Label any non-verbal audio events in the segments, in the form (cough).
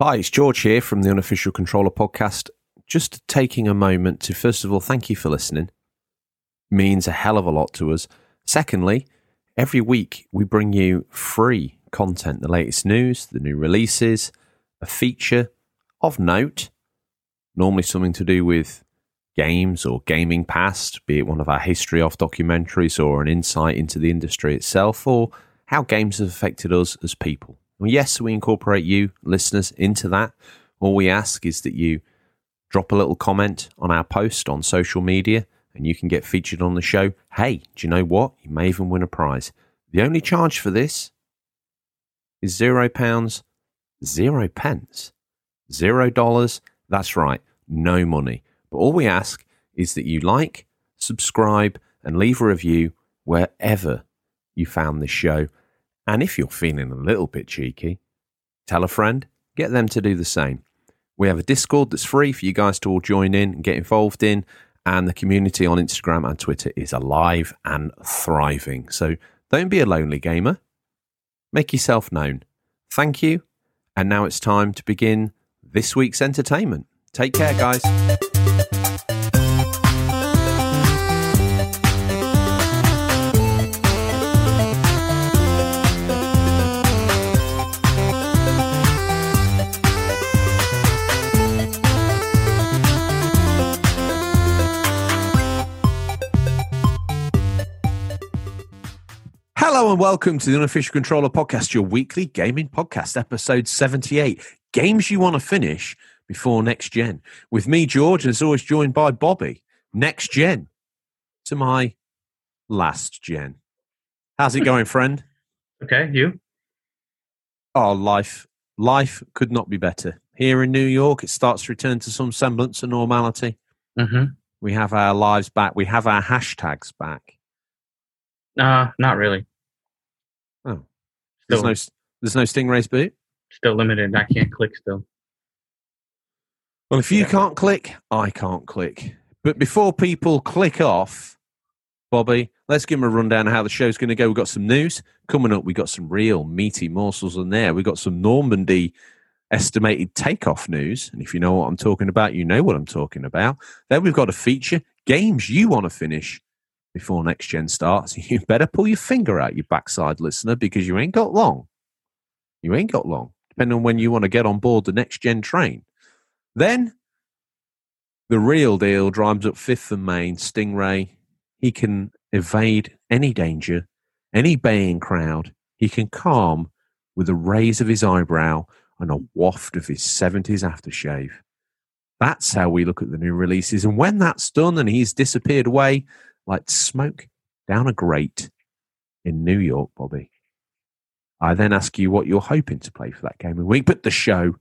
Hi, it's George here from the Unofficial Controller podcast. Just taking a moment to, first of all, thank you for listening. Means a hell of a lot to us. Secondly, every week we bring you free content, the latest news, the new releases, a feature of note, normally something to do with games or gaming past, be it one of our history of documentaries or an insight into the industry itself or how games have affected us as people. Well, yes, we incorporate you, listeners, into that. All we ask is that you drop a little comment on our post on social media and you can get featured on the show. Hey, do you know what? You may even win a prize. The only charge for this is zero pounds, zero pence, zero dollars. That's right, no money. But all we ask is that you like, subscribe, and leave a review wherever you found this show. And if you're feeling a little bit cheeky, tell a friend, get them to do the same. We have a Discord that's free for you guys to all join in and get involved in. And the community on Instagram and Twitter is alive and thriving. So don't be a lonely gamer. Make yourself known. Thank you. And now it's time to begin this week's entertainment. Take care, guys. Hello and welcome to the Unofficial Controller Podcast, your weekly gaming podcast, episode 78. Games you want to finish before next gen. With me, George, and as always joined by Bobby. Next gen to my last gen. How's it going, friend? (laughs) Okay, you? Oh, life. Life could not be better. Here in New York, it starts to return to some semblance of normality. Mm-hmm. We have our lives back. We have our hashtags back. Uh, not really. There's no there's no Stingray's boot. still limited. I can't click still. Well, if you Yeah. can't click, I can't click. But before people click off, Bobby, let's give them a rundown of how the show's going to go. We've got some news coming up. We've got some real meaty morsels in there. We've got some Normandy estimated takeoff news. And if you know what I'm talking about, you know what I'm talking about. Then we've got a feature games you want to finish before next gen starts. (laughs) You better pull your finger out your backside, listener, because you ain't got long. You ain't got long, depending on when you want to get on board the next gen train. Then the real deal drives up Fifth and Main, Stingray. He can evade any danger, any baying crowd. He can calm with a raise of his eyebrow and a waft of his 70s aftershave. That's how we look at the new releases. And when that's done and he's disappeared away like smoke down a grate in New York, Bobby, I then ask you what you're hoping to play for that game of the week. But the show,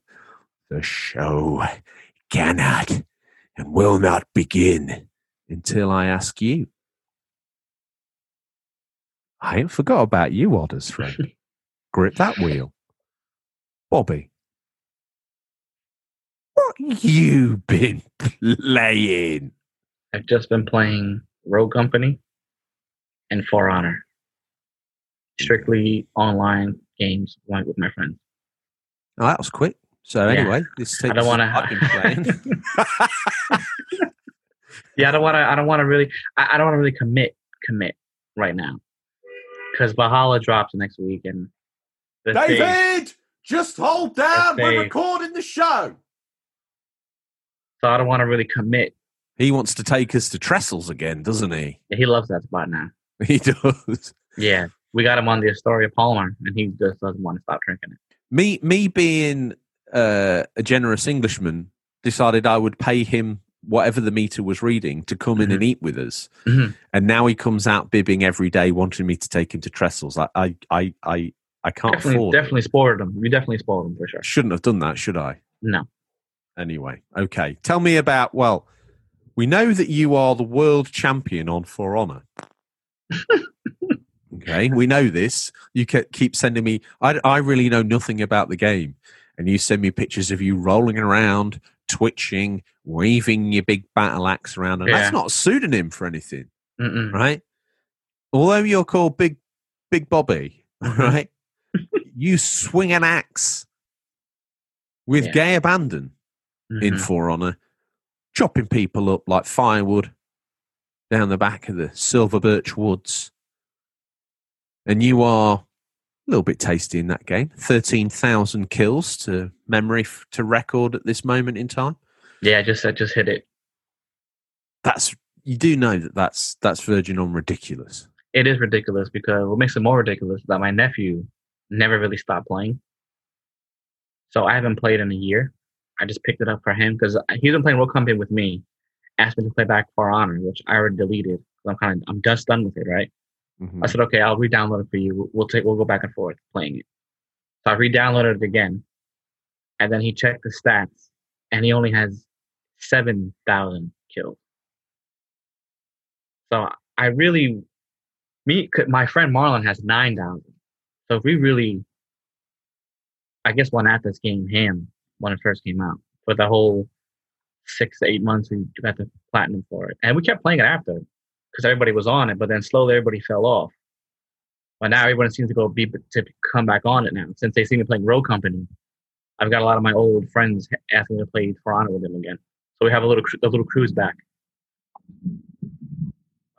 the show cannot and will not begin until I ask you. I ain't forgot about you, Odders friend. (laughs) Grip that wheel. Bobby, what you been playing? I've just been playing Rogue Company and For Honor. Strictly online games like with my friends. Oh, that was quick. So Yeah. anyway, this takes I don't want I've been playing. to. yeah, I don't want to. I don't want to really. I, I don't want to really commit. Commit right now because Valhalla drops next week and the stage- David, just hold down. We're Dave. recording the show. so I don't want to really commit. He wants to take us to Trestles again, doesn't he? He loves that spot now. (laughs) He does. Yeah, we got him on the Astoria Palmer, and he just doesn't want to stop drinking it. Me, me being uh, a generous Englishman, decided I would pay him whatever the meter was reading to come in and eat with us. Mhm. And now he comes out bibbing every day, wanting me to take him to Trestles. I, I, I, I, I can't Definitely, afford. definitely spoiled him. You definitely spoiled him for sure. Shouldn't have done that, should I? No, Anyway, okay. Tell me about. Well, we know that you are the world champion on For Honor. (laughs) okay, we know this. You keep sending me. I, I really know nothing about the game, and you send me pictures of you rolling around, twitching, waving your big battle axe around, and Yeah. that's not a pseudonym for anything, Mm-mm. right? Although you're called Big Big Bobby, Mhm. right? you swing an axe with Yeah. gay abandon in Mhm. For Honor, chopping people up like firewood down the back of the Silver Birch Woods. And you are a little bit tasty in that game. 13,000 kills to memory f- to record at this moment in time. Yeah, I just I just hit it. That's you do know that that's that's verging on ridiculous. It is ridiculous because what makes it more ridiculous is that my nephew never really stopped playing. So I haven't played in a year. I just picked it up for him because he's been playing Rogue Company with me. Asked me to play back For Honor, which I already deleted. I'm kind of I'm just done with it, right? Mhm. I said, okay, I'll re-download it for you. We'll- take, we'll go back and forth playing it. So I re-downloaded it again, and then he checked the stats, and he only has seven thousand kills. So I really, me, my friend Marlon has nine thousand. So if we really, I guess, one at this game ham when it first came out for the whole six to eight months we got the platinum for it, and we kept playing it after because everybody was on it, but then slowly everybody fell off. But now everyone seems to go be to come back on it now since they see me playing Rogue Company. I've got a lot of my old friends asking me to play For Honor with them again, so we have a little a little cruise back.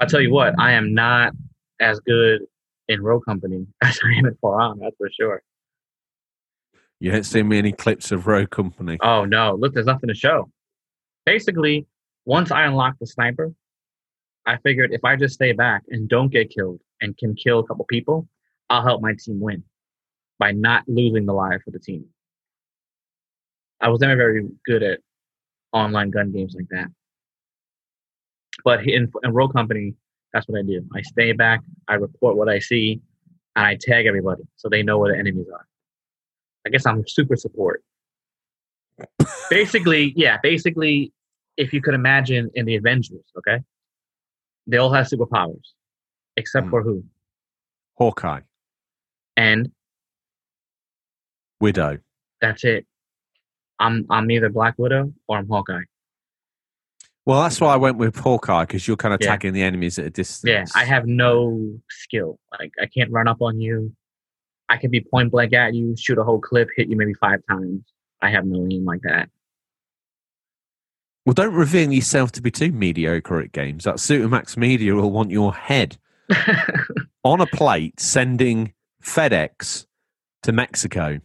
I'll tell you what, I am not as good in Rogue Company (laughs) as I am in For Honor. That's for sure. You don't me any clips of Rogue Company. Oh no, look, there's nothing to show. Basically, once I unlock the sniper, I figured if I just stay back and don't get killed and can kill a couple people, I'll help my team win by not losing the life for the team. I was never very good at online gun games like that. But in, in Company, that's what I do. I stay back, I report what I see, and I tag everybody so they know where the enemies are. I guess I'm super support basically, yeah, basically, if you could imagine in the Avengers, okay, they all have superpowers, except Hmm. for who? Hawkeye, And Widow. that's it. I'm I'm either Black Widow or I'm Hawkeye. Well, that's why I went with Hawkeye because you're kind of Yeah. tagging the enemies at a distance. Yeah, I have no skill. Like I can't run up on you. I can be point blank at you, shoot a whole clip, hit you maybe five times. I have no aim like that. Well, don't reveal yourself to be too mediocre at games. That Supermax Media will want your head (laughs) on a plate sending FedEx to Mexico.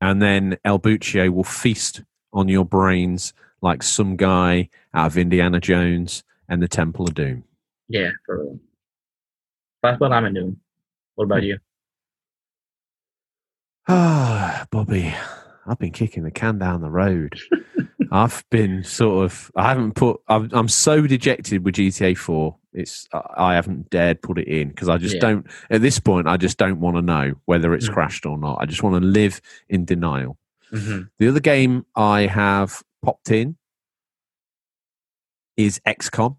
And then El Buccio will feast on your brains like some guy out of Indiana Jones and the Temple of Doom. yeah, for real. That's what I'm doing. What about hmm. you? Ah, (sighs) Bobby, I've been kicking the can down the road. (laughs) I've been sort of, I haven't put, I'm, I'm so dejected with GTA 4. It's, I- haven't dared put it in because I just Yeah. don't, at this point, I just don't want to know whether it's Mhm. crashed or not. I just want to live in denial. hmm The other game I have popped in is XCOM,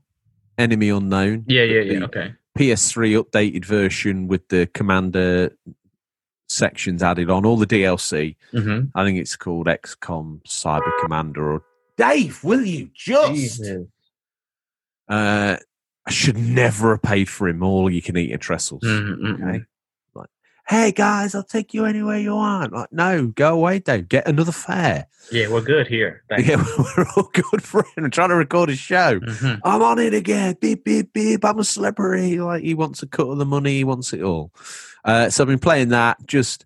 Enemy Unknown. Yeah, yeah, yeah. Okay. PS3 updated version with the Commander sections added on, all the DLC. hmm I think it's called XCOM Cyber Commander or Dave, will you just? Jesus. Uh, I should never have paid for him all you can eat at Trestles. Mhm, Okay. Hey guys, I'll take you anywhere you want. Like, no, go away, Dave. Get another fare. Yeah, we're good here. Thanks. Yeah, (laughs) we're all good friends. I'm trying to record a show. Mhm. I'm on it again. Beep, beep, beep. I'm a celebrity. Like he wants a cut of the money. He wants it all. Uh, so I've been playing that. Just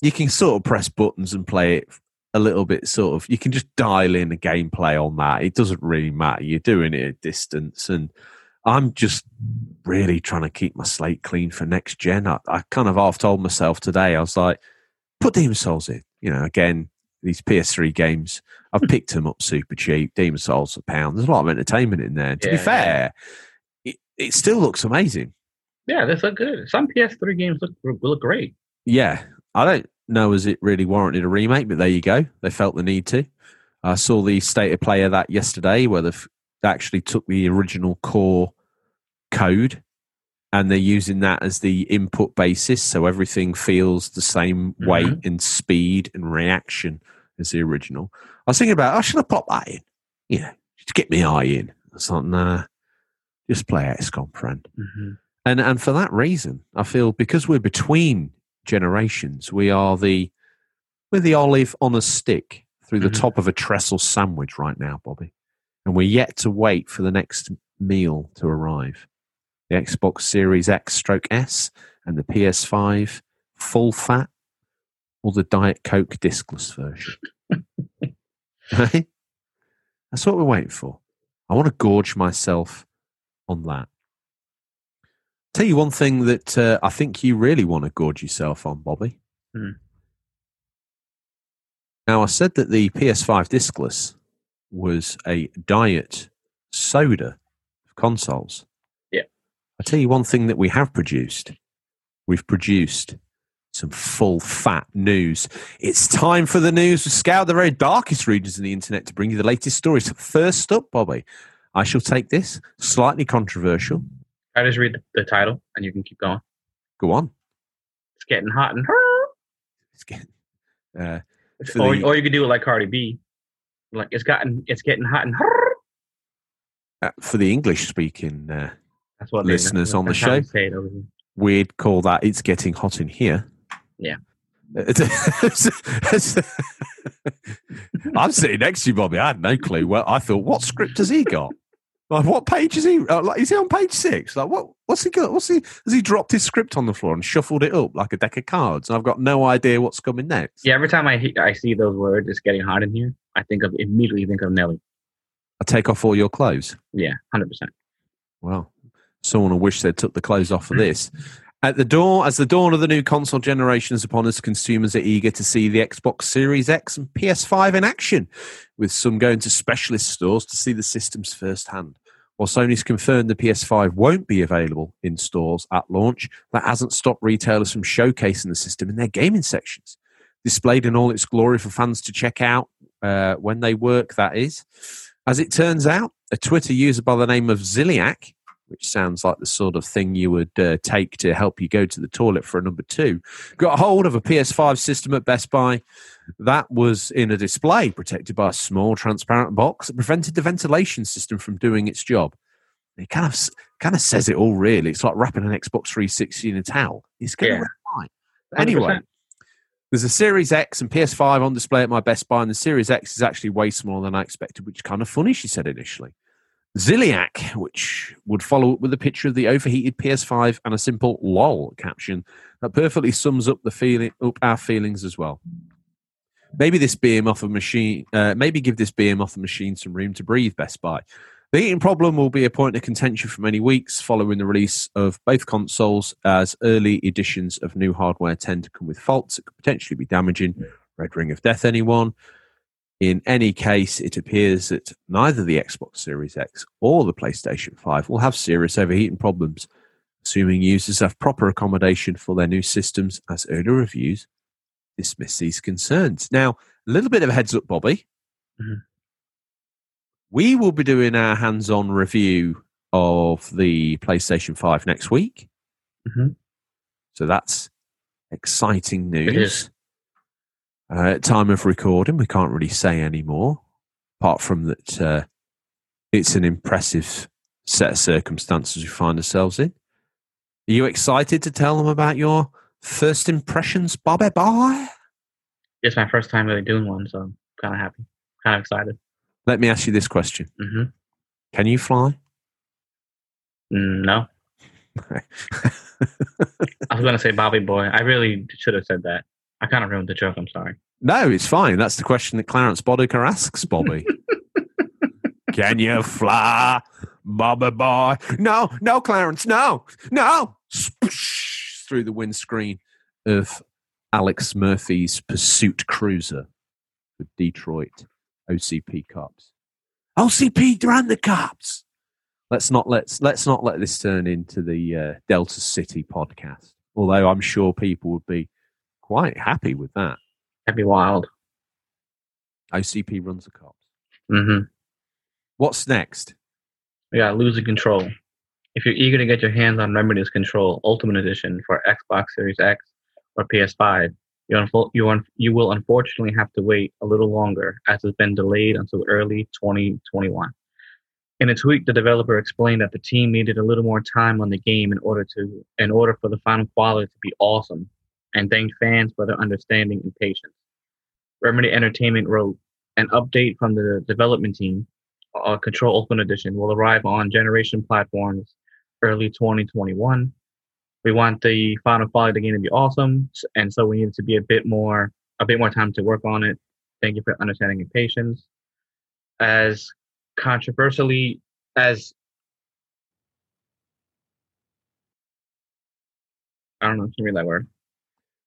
you can sort of press buttons and play it a little bit. Sort of you can just dial in the gameplay on that. It doesn't really matter. You're doing it at distance, and I'm just really trying to keep my slate clean for next gen. I, I kind of half told myself today. I was like, put Demon's Souls in. You know, again, these PS3 games. I've hmm. picked them up super cheap. Demon's Souls a pound. There's a lot of entertainment in there. To be Yeah, fair, it, it still looks amazing. Yeah, they look good. Some PS3 games look look great. Yeah, I don't know as it really warranted a remake, but there you go. They felt the need to. I saw the state of play of that yesterday, where they actually took the original core code and they're using that as the input basis, so everything feels the same weight and speed and reaction as the original. I was thinking about, I should have popped that in, you know, to get me eye in. I was like, nah, just play XCOM, friend. Mm-hmm. And and for that reason, I feel because we're between generations, we are the We're the olive on a stick through the Mhm. top of a trestle sandwich right now, Bobby. And we're yet to wait for the next meal to arrive. The Xbox Series X stroke S and the PS5 full fat or the Diet Coke discless version. (laughs) That's what we're waiting for. I want to gorge myself on that. Tell you one thing that uh, I think you really want to gorge yourself on, Bobby. Hmm. Now, I said that the PS5 discless was a diet soda of consoles. I tell you one thing that we have produced. We've produced some full fat news. It's time for the news. We scour the very darkest regions of the internet to bring you the latest stories. First up, Bobby, I shall take this slightly controversial. I just read the title and you can keep going. Go on. It's getting hot and It's getting, uh, It's- or, the- or you could do it like Cardi B. Like it's gotten it's getting hot and uh, for the English speaking uh, that's what Listeners on the show. say it over here. we'd call that it's getting hot in here. Yeah. (laughs) I'm sitting next to you, Bobby. I had no clue. Well, I thought, what script has he got? Like, what page is he? Uh, like, is he on page six? Like, what? What's he got? What's he? Has he dropped his script on the floor and shuffled it up like a deck of cards? And I've got no idea what's coming next. Yeah, every time I he- I see those words, it's getting hot in here. I think of immediately think of Nelly. I take off all your clothes. Yeah, hundred percent. Well, someone will wish they'd took the clothes off for this. At the door, as the dawn of the new console generation is upon us, consumers are eager to see the Xbox Series X and PS5 in action, with some going to specialist stores to see the systems firsthand. While Sony's confirmed the PS5 won't be available in stores at launch, that hasn't stopped retailers from showcasing the system in their gaming sections. Displayed in all its glory for fans to check out uh, when they work, that is. As it turns out, a Twitter user by the name of Ziliac which sounds like the sort of thing you would uh, take to help you go to the toilet for a number two, got hold of a PS5 system at Best Buy that was in a display protected by a small transparent box that prevented the ventilation system from doing its job. It kind of kind of says it all, really. It's like wrapping an Xbox 360 in a towel. It's going to work fine. Anyway, 100%. there's a Series X and PS5 on display at my Best Buy, and the Series X is actually way smaller than I expected, which is kind of funny, she said initially. Ziliac, which would follow up with a picture of the overheated PS5 and a simple "lol" caption that perfectly sums up the feeling, up our feelings as well. Maybe this beam off a machine, uh, maybe give this beam off of machine some room to breathe. Best Buy. The heating problem will be a point of contention for many weeks following the release of both consoles, as early editions of new hardware tend to come with faults that could potentially be damaging. Red Ring of Death, anyone? In any case, it appears that neither the Xbox Series X or the PlayStation 5 will have serious overheating problems, assuming users have proper accommodation for their new systems, as earlier reviews dismiss these concerns. Now, a little bit of a heads up, Bobby. Mhm. We will be doing our hands on review of the PlayStation 5 next week. Mhm. So that's exciting It news. Uh, at time of recording, we can't really say any more, apart from that uh, it's an impressive set of circumstances we find ourselves in. Are you excited to tell them about your first impressions, Bobby Boy? It's my first time really doing one, so I'm kind of happy, kind of excited. Let me ask you this question: hmm Can you fly? Mm, no, (laughs) I was gonna say Bobby Boy. I really should have said that. I kind of ruined the joke. I'm sorry. no, it's fine. That's the question that Clarence Boddicker asks Bobby. (laughs) Can you fly, Bobby Boy? No, no, Clarence, no, no. Through the windscreen of Alex Murphy's pursuit cruiser, the Detroit OCP cops. OCP, they're on the cops. Let's not let's let's not let this turn into the uh, Delta City podcast. Although I'm sure people would be quite happy with that. That'd be wild. OCP runs the cops. hmm What's next? We got losing control. If you're eager to get your hands on Remedy's Control Ultimate Edition for Xbox Series X or PS5, you, unfo- you, un- you will unfortunately have to wait a little longer as it's been delayed until early 2021. In a tweet, the developer explained that the team needed a little more time on the game in order to in order for the final quality to be awesome, and thanked fans for their understanding and patience. Remedy Entertainment wrote an update from the development team, uh, Control Open Edition, will arrive on generation platforms early 2021. We want the final quality of the game to be awesome, and so we need to be a bit more, a bit more time to work on it. Thank you for understanding and patience. As controversially as I don't know if you read that word.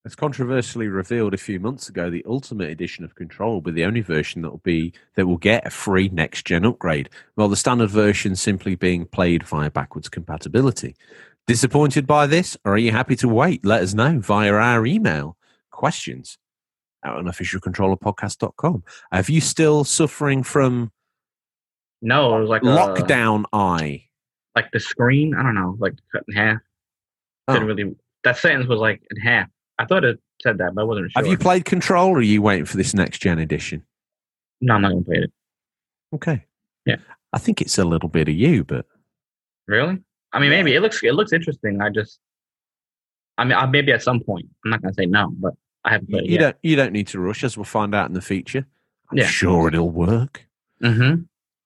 As controversially revealed a few months ago, the Ultimate Edition of Control will be the only version that will be that will get a free next gen upgrade, while the standard version simply being played via backwards compatibility. Disappointed by this, or are you happy to wait? Let us know via our email. Questions at unofficialcontrollerpodcast.com. Are you still suffering from No, it was like a, lockdown eye? like the screen. I don't know, like cut in half. Oh. Didn't really. That sentence was like in half. I thought it said that, but I wasn't sure. Have you played Control, or are you waiting for this next gen edition? no, I'm not gonna play it. Okay. Yeah. I think it's a little bit of you, but Really? I mean, maybe it looks it looks interesting. I just, I mean, I, maybe at some point. I'm not gonna say no, but I haven't you, played it you don't you don't need to rush, as we'll find out in the feature. I'm Yeah. sure it'll work. Mm-hmm.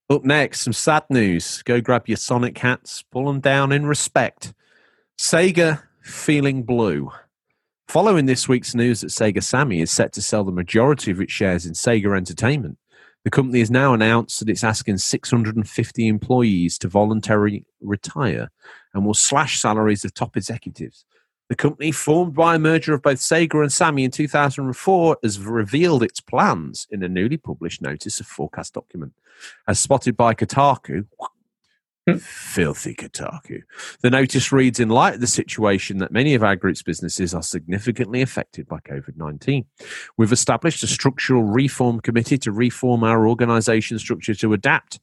Up next, some sad news. Go grab your Sonic hats, pull them down in respect. Sega feeling blue. Following this week's news that Sega Sammy is set to sell the majority of its shares in Sega Entertainment, the company has now announced that it's asking 650 employees to voluntarily retire and will slash salaries of top executives. The company, formed by a merger of both Sega and Sammy in 2004, has revealed its plans in a newly published notice of forecast document. As spotted by Kotaku, filthy Kotaku, the notice reads In light of the situation that many of our group's businesses are significantly affected by COVID 19, we've established a structural reform committee to reform our organization structure to adapt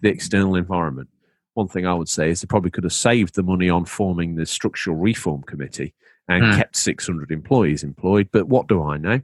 the external environment. One thing I would say is they probably could have saved the money on forming the structural reform committee and Hmm. kept 600 employees employed. But what do I know?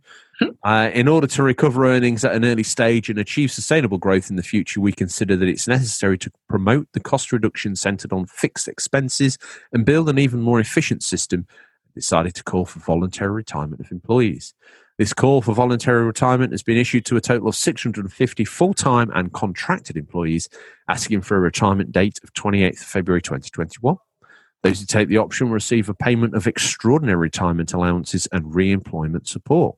Uh, in order to recover earnings at an early stage and achieve sustainable growth in the future, we consider that it's necessary to promote the cost reduction centered on fixed expenses and build an even more efficient system. Decided to call for voluntary retirement of employees. This call for voluntary retirement has been issued to a total of 650 full time and contracted employees, asking for a retirement date of 28th February 2021. Those who take the option will receive a payment of extraordinary retirement allowances and re employment support.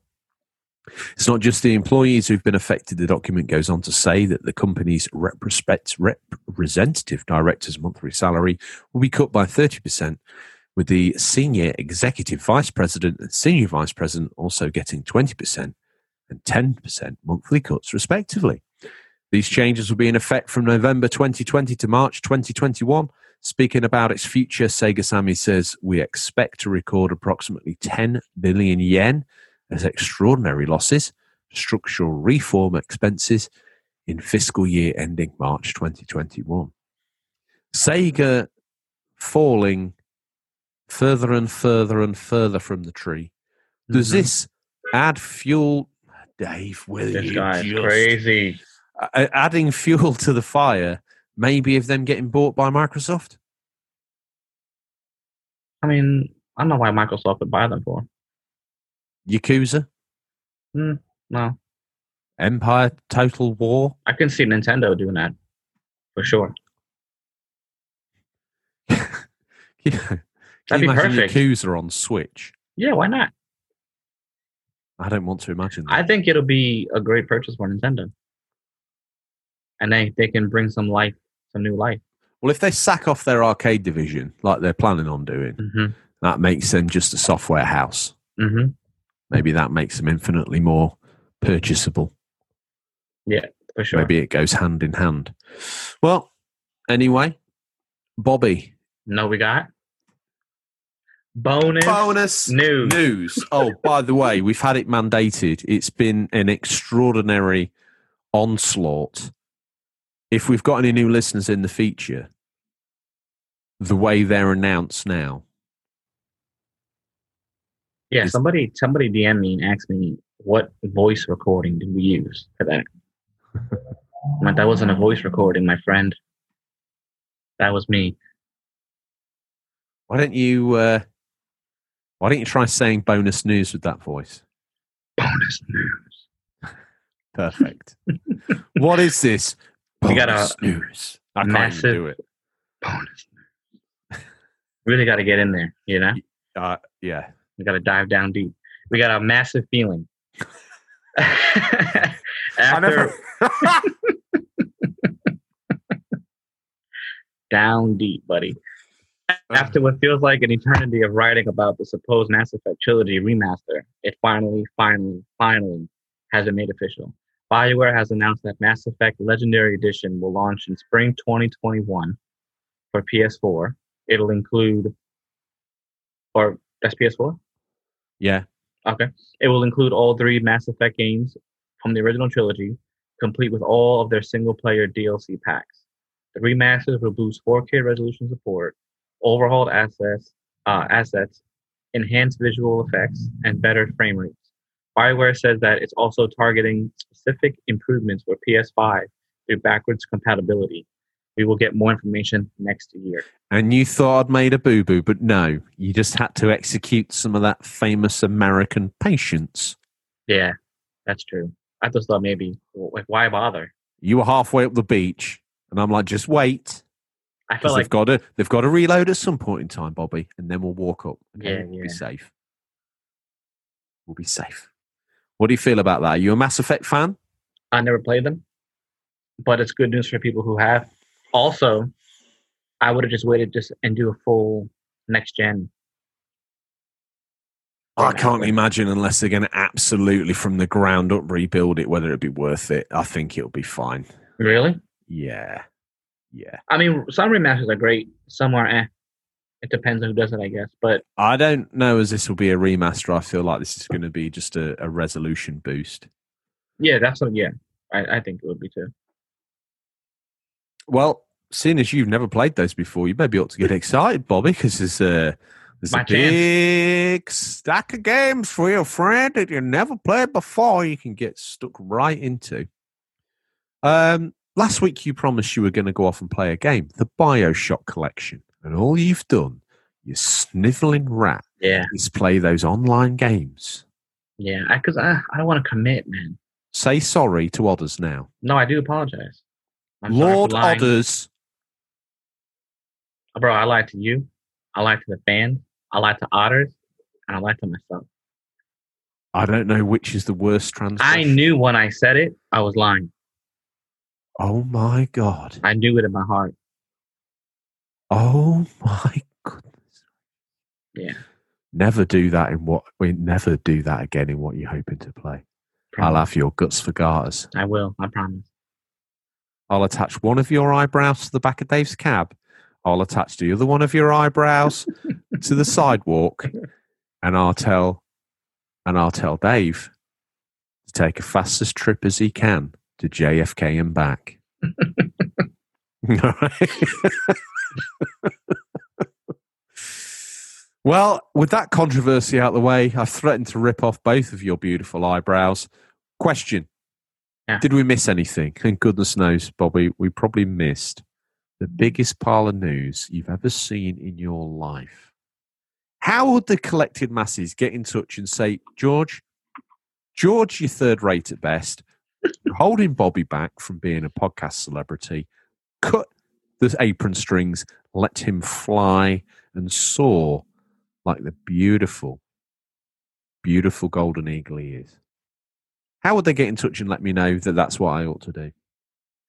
It's not just the employees who've been affected. The document goes on to say that the company's representative director's monthly salary will be cut by 30%, with the senior executive vice president and senior vice president also getting 20% and 10% monthly cuts, respectively. These changes will be in effect from November 2020 to March 2021. Speaking about its future, Sega Sammy says we expect to record approximately 10 billion yen as extraordinary losses, structural reform expenses in fiscal year ending March 2021. Sega falling further and further and further from the tree. Does Mhm. this add fuel? Dave, will This you guy is just- crazy. adding fuel to the fire, maybe of them getting bought by Microsoft? I mean, I don't know why Microsoft would buy them for. Yakuza? No, Empire Total War? I can see Nintendo doing that for sure. (laughs) can That'd you be imagine perfect. Yakuza on Switch? Yeah, why not? I don't want to imagine that. I think it'll be a great purchase for Nintendo, and they they can bring some life, some new life. well, if they sack off their arcade division like they're planning on doing, Mm-hmm. that makes them just a software house. Mm-hmm. Maybe that makes them infinitely more purchasable. Yeah, for sure. Maybe it goes hand in hand. Well, anyway, Bobby, No, we got bonus bonus news. news. Oh, by the way, we've had it mandated. It's been an extraordinary onslaught. If we've got any new listeners in the feature, the way they're announced now, Yeah, somebody somebody DM me and asked me what voice recording did we use for that. (laughs) Like, that wasn't a voice recording, my friend. That was me. why don't you? Uh, why don't you try saying bonus news with that voice? Bonus news. (laughs) Perfect. what is this? We got a Bonus news. I can't massive- even do it. Bonus. (laughs) really got to get in there, you know? Uh, yeah. We got to dive down deep. We got a massive feeling. (laughs) After (laughs) down deep, buddy. After what feels like an eternity of writing about the supposed Mass Effect trilogy remaster, it finally, finally, finally has been made official. BioWare has announced that Mass Effect Legendary Edition will launch in spring 2021 for PS4. It'll include, or that's PS4? Yeah. Okay. It will include all three Mass Effect games from the original trilogy, complete with all of their single player DLC packs. The remasters will boost 4K resolution support, overhauled assets, uh, assets, enhanced visual effects, and better frame rates. Bioware says that it's also targeting specific improvements for PS5 through backwards compatibility. We will get more information next year. And you thought I'd made a boo boo, but no, you just had to execute some of that famous American patience. Yeah, that's true. I just thought maybe, like, why bother? You were halfway up the beach, and I'm like, just wait. I Because felt they've got to they've got to reload at some point in time, Bobby, and then we'll walk up. Okay? Yeah, we'll yeah. be safe. We'll be safe. What do you feel about that? Are you a Mass Effect fan? I never played them, but it's good news for people who have. Also, I would have just waited just and do a full next gen. I can't imagine unless they're going to absolutely from the ground up rebuild it, whether it'd be worth it. I think it'll be fine. Really? Yeah. Yeah. I mean, some remasters are great. Some are eh. It depends on who does it, I guess. But I don't know as this will be a remaster. I feel like this is going to be just a, a resolution boost. yeah, that's what. Yeah, I, I think it would be too. Well, seeing as you've never played those before, you maybe ought to get excited, Bobby, because there's a there's My a chance. big stack of games for your friend that you never played before. You can get stuck right into. Um, last week you promised you were going to go off and play a game, the Bioshock collection, and all you've done, you sniveling rat, Yeah, is play those online games. yeah. Because I, I, don't want to commit, man. Say sorry to others now. No, I do apologize. I'm Lord lying. Odders. Oh, bro. I lied to you. I lied to the fans. I lied to otters, and I lied to myself. I don't know which is the worst transgression. I knew when I said it, I was lying. Oh my god. I knew it in my heart. Oh my goodness. Yeah. Never do that in what we never do that again in what you're hoping to play. I'll have your guts for garters. I will. I promise. I'll attach one of your eyebrows to the back of Dave's cab. I'll attach the other one of your eyebrows to the sidewalk, and I'll tell and I'll tell Dave to take a fastest trip as he can to JFK and back. (laughs) All right. (laughs) well, with that controversy out the way, I've threatened to rip off both of your beautiful eyebrows. Question Yeah. Did we miss anything? And goodness knows, Bobby, we probably missed the biggest pile of news you've ever seen in your life. How would the collected masses get in touch and say, George, George, you're third rate at best. You're holding Bobby back from being a podcast celebrity. Cut the apron strings, let him fly and soar like the beautiful, beautiful golden eagle he is. How would they get in touch and let me know that that's what I ought to do?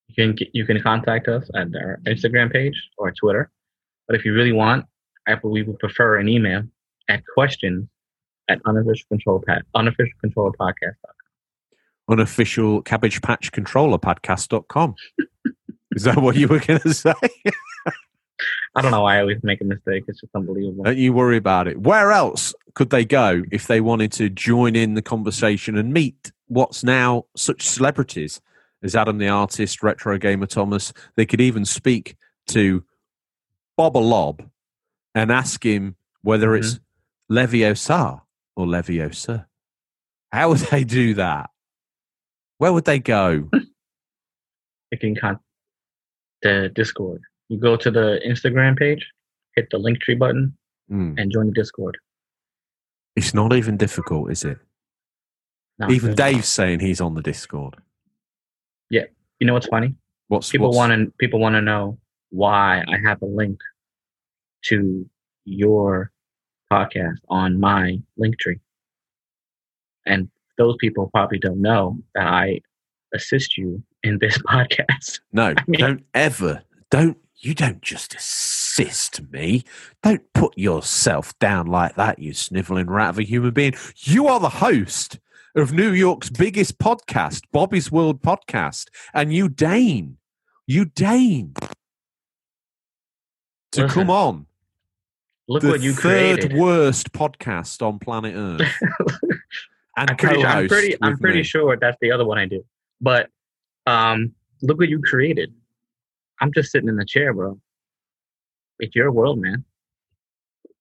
You can get- you can contact us at our Instagram page or Twitter. But if you really want, I we would prefer an email at questions at unofficial control pad unofficial control podcast. Unofficial cabbage patch controller podcast.com. Is that what you were going (laughs) to say? I don't know why I always make a mistake. It's just unbelievable. Don't you worry about it. Where else could they go if they wanted to join in the conversation and meet what's now such celebrities as Adam the Artist, Retro Gamer Thomas? They could even speak to Bob a Lob and ask him whether it's Leviosa or Leviosa. How would (laughs) they do that? Where would they go? (laughs) You can con the Discord. You go to the Instagram page, hit the link tree button, Hmm. and join the Discord. It's not even difficult, is it? No, Even Dave's saying he's on the Discord. Yeah, you know what's funny? What's People want to people want to know why I have a link to your podcast on my link tree. And those people probably don't know that I assist you in this (laughs) podcast. No, (laughs) mean- don't ever. Don't you don't just assist me. Don't put yourself down like that, you sniveling rat of a human being. You are the host of New York's biggest podcast, Bobby's World Podcast, and you deign, you deign to Listen, come on Look the what you third created. worst podcast on planet Earth. (laughs) and I'm pretty, sure, I'm pretty, I'm pretty sure that's the other one I do. But um, look what you created. I'm just sitting in the chair, bro. It's your world, man.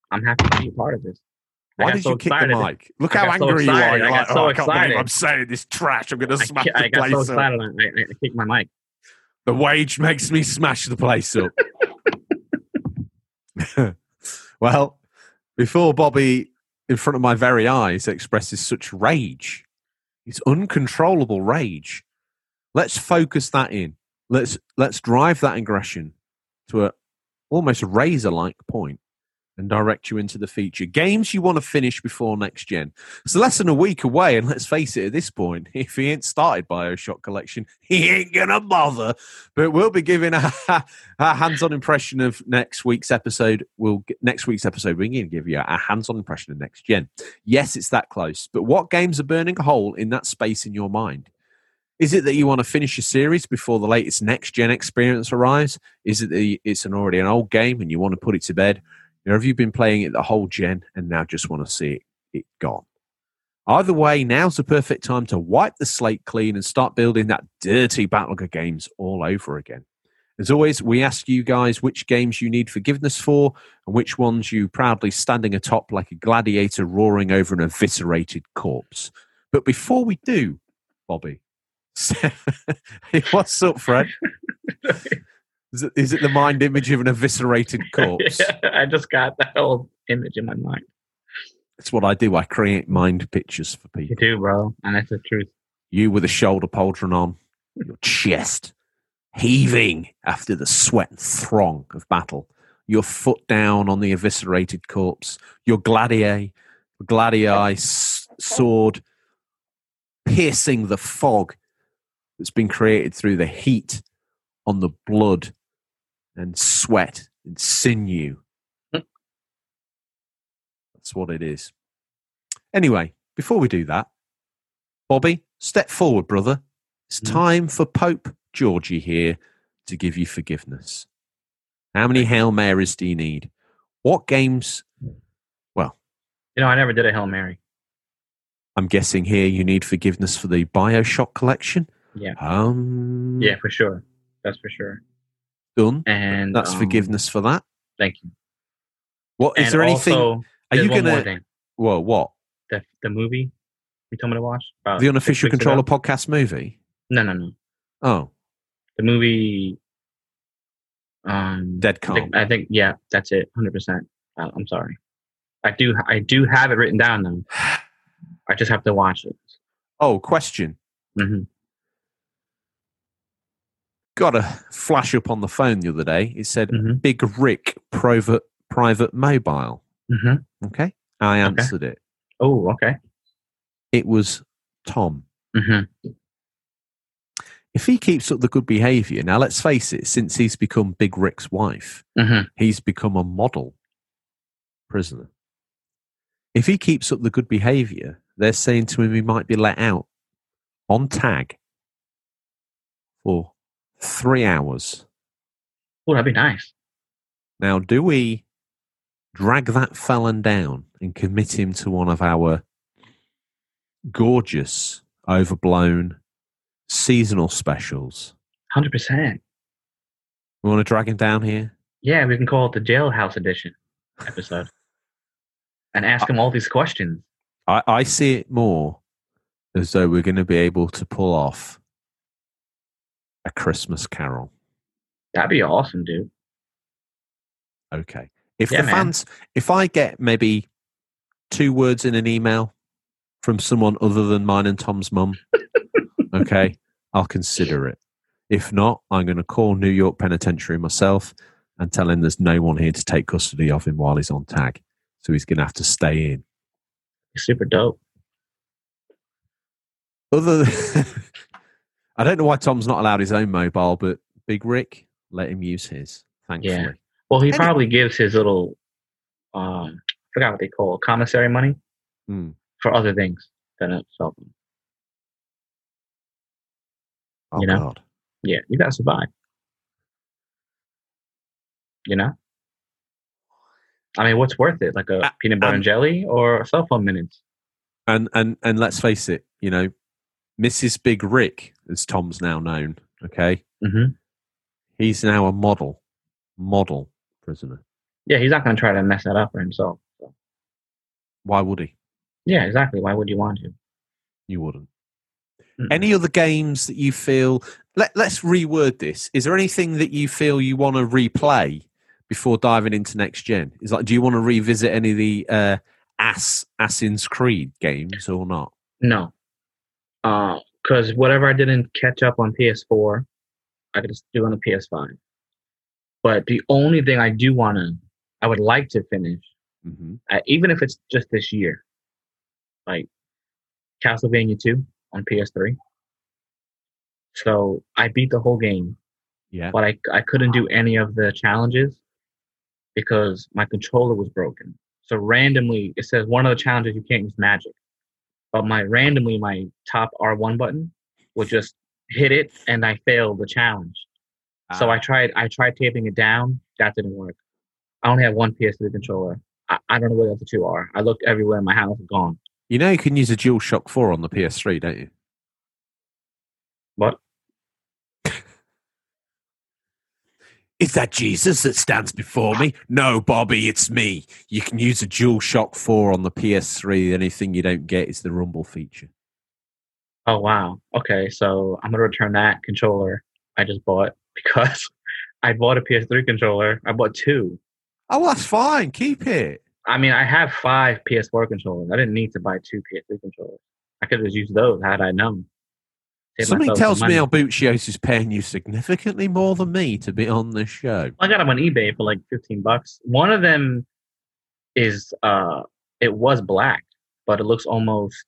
I'm happy to be a part of this. I Why did so you kick excited. the mic? Look how got so angry you are. You're I like, so oh, I can't believe I'm saying this trash. I'm going to I, smash I the got place so up. excited. I, I, I kicked my mic. The wage makes me smash the place up. (laughs) well, before Bobby, in front of my very eyes, expresses such rage, it's uncontrollable rage. Let's focus that in. Let's let's drive that aggression to a almost razor-like point and direct you into the feature. Games you want to finish before next gen. It's less than a week away, and let's face it, at this point, (laughs) if he ain't started Bioshock Collection, (laughs) he ain't gonna bother. But we'll be giving (laughs) a, a hands-on impression of next week's episode. We'll next week's episode. We're going to give you a hands-on impression of next gen. Yes, it's that close. But what games are burning a hole in that space in your mind? Is it that you want to finish your series before the latest next gen experience arrives? Is it that it's an already an old game and you want to put it to bed? Or have you been playing it the whole gen and now just want to see it, it gone? Either way, now's the perfect time to wipe the slate clean and start building that dirty backlog of games all over again. As always, we ask you guys which games you need forgiveness for and which ones you proudly standing atop like a gladiator roaring over an eviscerated corpse. But before we do, Bobby, (laughs) what's up, Fred? (laughs) Is it, is it the mind image of an eviscerated (laughs) corpse? I just got that whole image in my mind. It's what I do. I create mind pictures for people. You do, bro. And that's the truth. You with a shoulder pauldron on, your chest heaving after the sweat and throng of battle, your foot down on the eviscerated corpse, your gladiator, gladiator s- sword piercing the fog that's been created through the heat on the blood and sweat and sinew. Hmm. That's what it is. Anyway, before we do that, Bobby, step forward, brother. It's Mhm. time for Pope Georgie here to give you forgiveness. How many Hail Marys do you need? What games? Well, you know, I never did a Hail Mary. I'm guessing here you need forgiveness for the Bioshock collection. Yeah. Um. Yeah, for sure. That's for sure. Done. And That's um, forgiveness for that. Thank you. What is and there anything? Also, Are you gonna? Whoa, what? The, the movie you told me to watch? The unofficial controller ago? podcast movie? No, no, no. Oh, The movie. Um, Dead I Calm. think, I think yeah, that's it. Hundred percent. I'm sorry. I do. I do have it written down though. (sighs) I just have to watch it. Oh, question. hmm Got a flash up on the phone the other day. It said Mhm. Big Rick private private mobile. hmm Okay, I answered it. Oh, okay. It was Tom. hmm If he keeps up the good behaviour, now let's face it, since he's become Big Rick's wife, hmm he's become a model prisoner. If he keeps up the good behaviour, they're saying to him he might be let out on tag for three hours. Oh, that'd be nice. Now, do we drag that felon down and commit him to one of our gorgeous, overblown seasonal specials? Hundred percent. We want to drag him down here? Yeah, we can call it the Jailhouse Edition episode, (laughs) and ask him all these questions. I, I see it more as though we're going to be able to pull off a Christmas carol. That'd be awesome, dude. Okay. If Yeah, the man. fans, if I get maybe two words in an email from someone other than mine and Tom's mum, (laughs) okay, I'll consider it. If not, I'm going to call New York Penitentiary myself and tell him there's no one here to take custody of him while he's on tag. So he's going to have to stay in. Super dope. Other, than, (laughs) I don't know why Tom's not allowed his own mobile, but Big Rick let him use his. Thankfully. Yeah. Well, he probably gives his little, um, I forgot what they call it, commissary money Hmm. for other things than a cell phone. Oh You know? God. Yeah, you gotta survive. You know? I mean, what's worth it? Like a Uh, peanut butter um, and jelly or cell phone minutes? And and and let's face it, you know, Mrs. Big Rick, as Tom's now known, okay, hmm he's now a model, model prisoner. Yeah, he's not gonna try to mess that up for himself. So. Why would he? Yeah, exactly. Why would you want to? You wouldn't. Mm-mm. Any other games that you feel? Let Let's reword this. Is there anything that you feel you want to replay before diving into next gen? Is like, do you want to revisit any of the uh, Ass Assassin's Creed games or not? No. Because whatever I didn't catch up on PS4, I could just do on the PS5. But the only thing I do want to, I would like to finish, hmm uh, even if it's just this year, like Castlevania 2 on PS3. So I beat the whole game, Yeah. but I, I couldn't do any of the challenges because my controller was broken. So randomly, it says one of the challenges you can't use magic, but my randomly my top R1 button would just hit it, and I failed the challenge. So Ah. I tried I tried taping it down. That didn't work. I only have one PS3 controller. I, I don't know where the other two are. I looked everywhere in my house, and gone. You know you can use a DualShock 4 on the PS3, don't you? What? Is that Jesus that stands before me? No, Bobby, it's me. You can use a DualShock 4 on the PS3. The only thing you don't get is the rumble feature. Oh wow. Okay, so I'm gonna return that controller I just bought (laughs) because I bought a PS3 controller. I bought two. Oh, that's fine. Keep it. I mean, I have five PS4 controllers. I didn't need to buy two PS3 controllers. I could have just used those had I known. Something tells me. Albuccios is paying you significantly more than me to be on this show. I got them on eBay for like 15 bucks. One of them is uh it was black, but it looks almost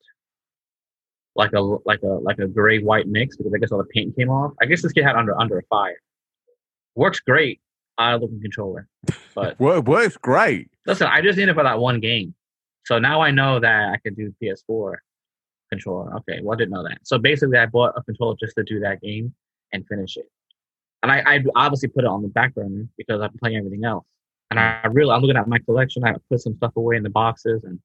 like a like a like a gray white mix because I guess all the paint came off. I guess this kid had under under a fire. Works great. Odd looking controller. But (laughs) Wo- Works great. listen, I just need it for that one game. So now I know that I could do PS4 controller. Okay, well I didn't know that. So basically I bought a controller just to do that game and finish it. And I, I obviously put it on the back burner because I'm playing everything else. And I really I'm looking at my collection. I put some stuff away in the boxes and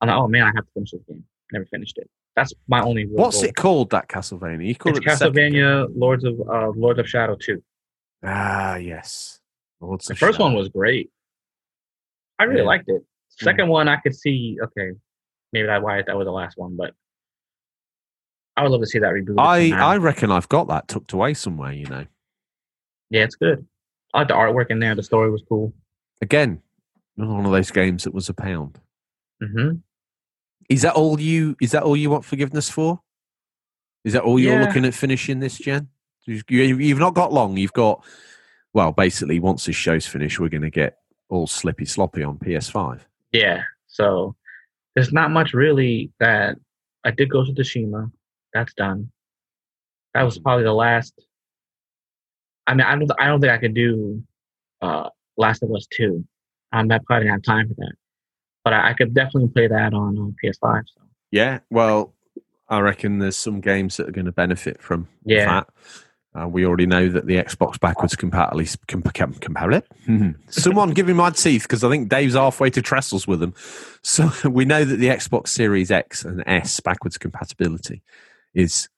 I'm like, oh man, I have to finish this game. Never finished it. That's my only What's goal. it called, that Castlevania? You call It's it? Castlevania Lords of uh, Lords of Shadow 2. Ah, yes. Lords The first one was great. I really Yeah. liked it. Second one, I could see. Okay, maybe that's why that was the last one, but I would love to see that reboot. I. I reckon I've got that tucked away somewhere, you know. yeah, it's good. I like the artwork in there. The story was cool. Again, one of those games that was a pound. hmm Is that all you? Is that all you want forgiveness for? Is that all you're Yeah. looking at finishing this you- you've not got long. You've got well, basically, once this show's finished, we're going to get all slippy sloppy on PS5. Yeah. So there's not much really that I did go to Tsushima. That's done. That was probably the last. I mean, I don't. I don't think I could do uh, Last of Us Two. Um, I probably have time for that. But I, I could definitely play that on, on PS5. So Yeah, well, I reckon there's some games that are going to benefit from Yeah. that. Uh, we already know that the Xbox backwards compatibility. Comp- com- compatibility? (laughs) Someone give me my teeth because I think Dave's halfway to trestles with them. So (laughs) we know that the Xbox Series X and S backwards compatibility is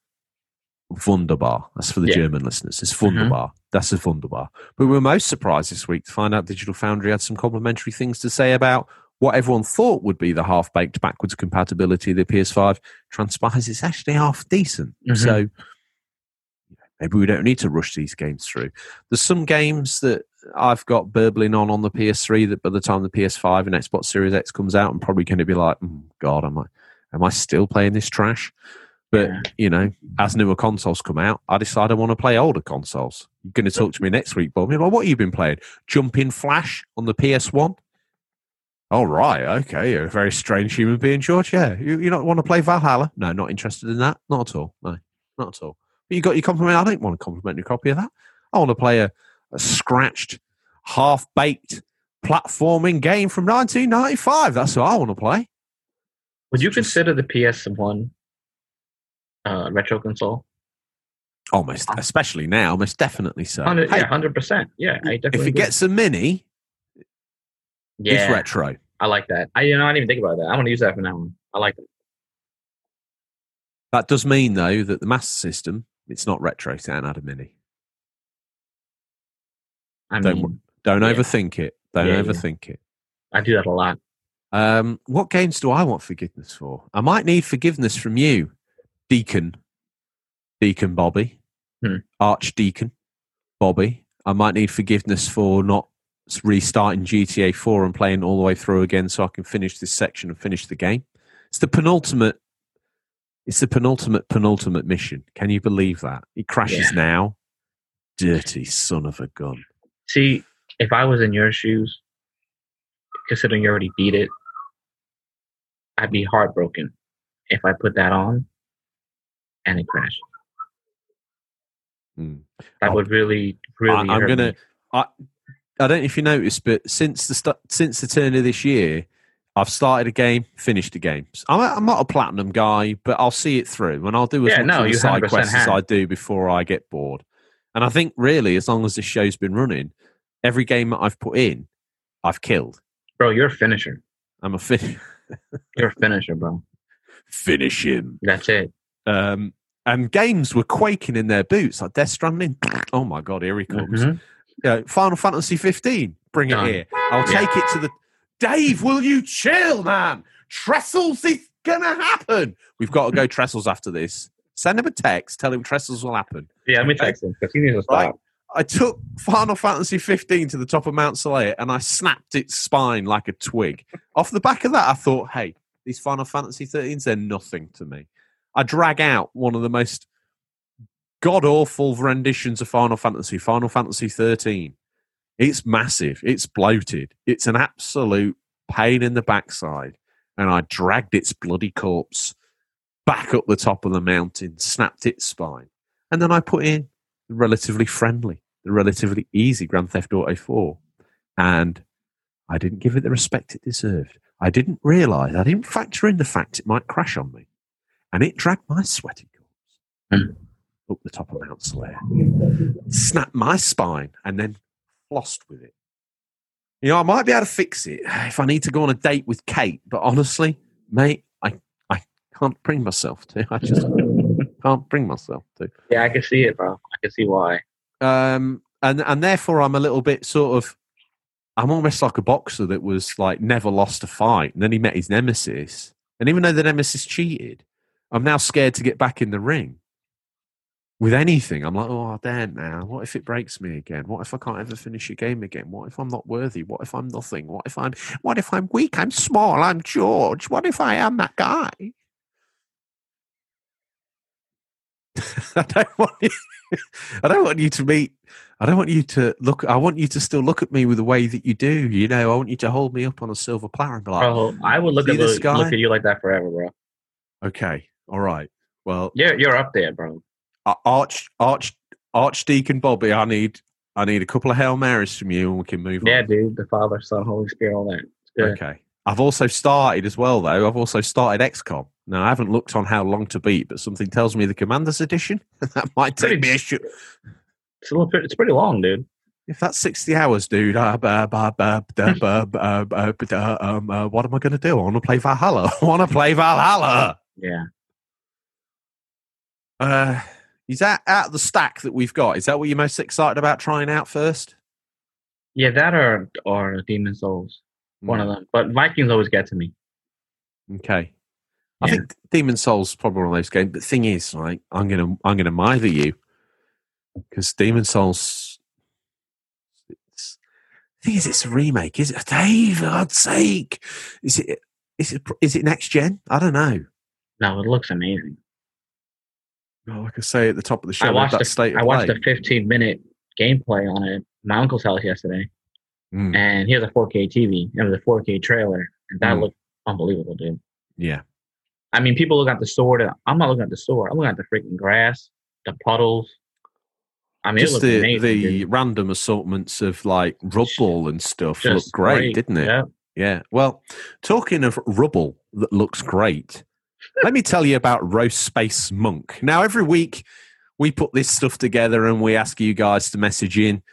wunderbar. That's for the Yeah. German listeners. It's wunderbar. That's a wunderbar. But we were most surprised this week to find out Digital Foundry had some complimentary things to say about what everyone thought would be the half baked backwards compatibility of the PS5 transpires it's actually half decent. Mhm. So maybe we don't need to rush these games through. There's some games that I've got burbling on on the PS3 that by the time the PS5 and Xbox Series X comes out, I'm probably going to be like, "Mm, God, am I am I still playing this trash? But Yeah. you know, as newer consoles come out, I decide I want to play older consoles. You're going to talk to me next week, Bob. Like, what have you been playing? Jumping Flash on the PS1. All right, okay. You're a very strange human being, George. Yeah, you, you don't want to play Valhalla? No, not interested in that. Not at all. No, not at all. But you got your compliment. I don't want a complimentary copy of that. I want to play a, a scratched, half baked platforming game from 1995. That's what I want to play. Would you consider the PS1 uh, retro console? Almost, especially now, most definitely so. Hundred, Hey, yeah, hundred percent. Yeah, I definitely. if it gets a mini, yeah, it's retro. I like that. I you know I didn't even think about that. I want to use that for now on. I like it. That does mean, though, that the Master System, it's not retro. It's an a mini. I Don't mean, Don't Yeah. overthink it. Don't Yeah, yeah. overthink it. I do that a lot. Um, what games do I want forgiveness for? I might need forgiveness from you, Deacon, Deacon Bobby, Hmm. Archdeacon Bobby. I might need forgiveness for not restarting GTA 4 and playing all the way through again so I can finish this section and finish the game. It's the penultimate. It's the penultimate, penultimate mission. Can you believe that? It crashes Yeah. now. Dirty son of a gun. See, if I was in your shoes, considering you already beat it, I'd be heartbroken if I put that on and it crashed. Mm. That Oh. would really, really. I, I'm hurt gonna. me. I I don't know if you noticed, but since the st- since the turn of this year, I've started a game, finished a game. I'm, a, I'm not a platinum guy, but I'll see it through, and I'll do as Yeah, much no, of the side 100% quests as. I do before I get bored. And I think really, as long as this show's been running, every game that I've put in, I've killed. Bro, you're a finisher. I'm a fin- (laughs) You're a finisher, bro. finish him. That's it. Um, and games were quaking in their boots, like Death Stranding. (clears throat) Oh my god, here he comes. Mhm. you know, Final Fantasy 15. Bring it here. I'll Yeah. take it to the. Dave, will you chill, man? Trestles is gonna happen. We've got to go (laughs) Trestles after this. Send him a text. Tell him Trestles will happen. Yeah, let me text him because he needs to stop. Right. I took Final Fantasy 15 to the top of Mount Saleya and I snapped its spine like a twig. Off the back of that, I thought, hey, these Final Fantasy 13s, they're nothing to me. I drag out one of the most god awful renditions of Final Fantasy, Final Fantasy 13. It's massive, it's bloated, it's an absolute pain in the backside. And I dragged its bloody corpse back up the top of the mountain, snapped its spine. And then I put in the relatively friendly, the relatively easy Grand Theft Auto 4. And I didn't give it the respect it deserved. I didn't realize, I didn't factor in the fact it might crash on me. And it dragged my sweaty corpse Hmm. up the top of Mount Slayer, snapped my spine, and then flossed with it. You know, I might be able to fix it if I need to go on a date with Kate, but honestly, mate, I, I can't bring myself to. I just (laughs) can't bring myself to. Yeah, I can see it, bro. I can see why. um, and and therefore I'm a little bit sort of I'm almost like a boxer that was like never lost a fight, and then he met his nemesis, and even though the nemesis cheated, I'm now scared to get back in the ring with anything. I'm like, oh damn now, what if it breaks me again? What if I can't ever finish a game again? What if I'm not worthy? What if I'm nothing? What if I'm what if I'm weak? I'm small. I'm George. What if I am that guy? (laughs) I don't want you. (laughs) I don't want you to meet. I don't want you to look. I want you to still look at me with the way that you do. You know, I want you to hold me up on a silver platter and be like, Bro, I would look at this look, look at you like that forever, bro. okay, all right. Well, yeah, you're up there, bro. Arch, Arch, Archdeacon Bobby, I need, I need a couple of hail marys from you, and we can move yeah, on. Yeah, dude. The Father, Son, Holy Spirit, all that. Okay. I've also started as well, though. I've also started XCOM. Now I haven't looked on how long to beat, but something tells me the Commander's Edition. (laughs) that might pretty, take me a shoot. It's a little. It's pretty long, dude. If that's sixty hours, dude, what am I going to do? I want to play Valhalla. (laughs) I want to play Valhalla. Yeah, uh, is that out of the stack that we've got? Is that what you're most excited about trying out first? Yeah, that or or Demon's Souls. One of Hmm. them. But Vikings always get to me. Okay. I think Demon's Souls is probably one of those games. But the thing is, like, I'm gonna I'm gonna mither you because Demon's Souls. It's, the thing is, it's a remake. Is it? Dave, for God's sake, is it? Is it? Is it next gen? I don't know. No, it looks amazing. Oh, like I say at the top of the show, I watched that a, state I watched play. a 15 minute gameplay on it, my uncle's house yesterday, Mm, and he has a 4K TV. It was a 4K trailer, and that Mm. looked unbelievable, dude. yeah, I mean, people look at the sword. and I'm not looking at the sword. I'm looking at the freaking grass, the puddles. I mean, just the amazing. the dude. random assortments of like rubble and stuff Just looked great, didn't it? Yeah. Yeah. Well, talking of rubble that looks great, let me tell you about Roast Space Monk. Now, every week we put this stuff together and we ask you guys to message in,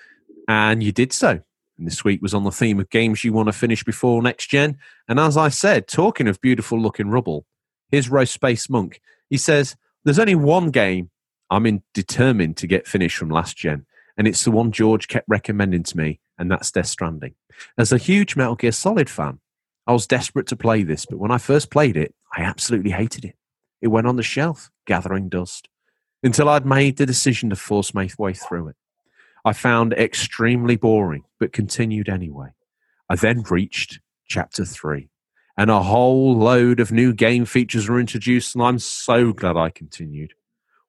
and you did so. And this week was on the theme of games you want to finish before next gen. And as I said, talking of beautiful looking rubble, here's Roast Space Monk. He says, There's only one game I'm in determined to get finished from last gen, and it's the one George kept recommending to me, and that's Death Stranding. As a huge Metal Gear Solid fan, I was desperate to play this, but when I first played it, I absolutely hated it. It went on the shelf, gathering dust, until I'd made the decision to force my way through it. I found it extremely boring, but continued anyway. I then reached chapter three, and a whole load of new game features were introduced, and I'm so glad I continued.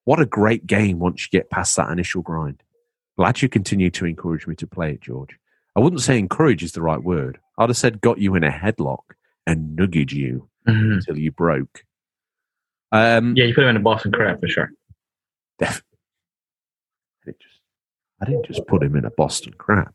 What a great game once you get past that initial grind. Glad you continue to encourage me to play it, George. I wouldn't say encourage is the right word. I'd have said got you in a headlock and nuggied you Mhm. until you broke. Um, Yeah, you put him in a Boston crab for sure. def- I, didn't just, I didn't just put him in a Boston crab.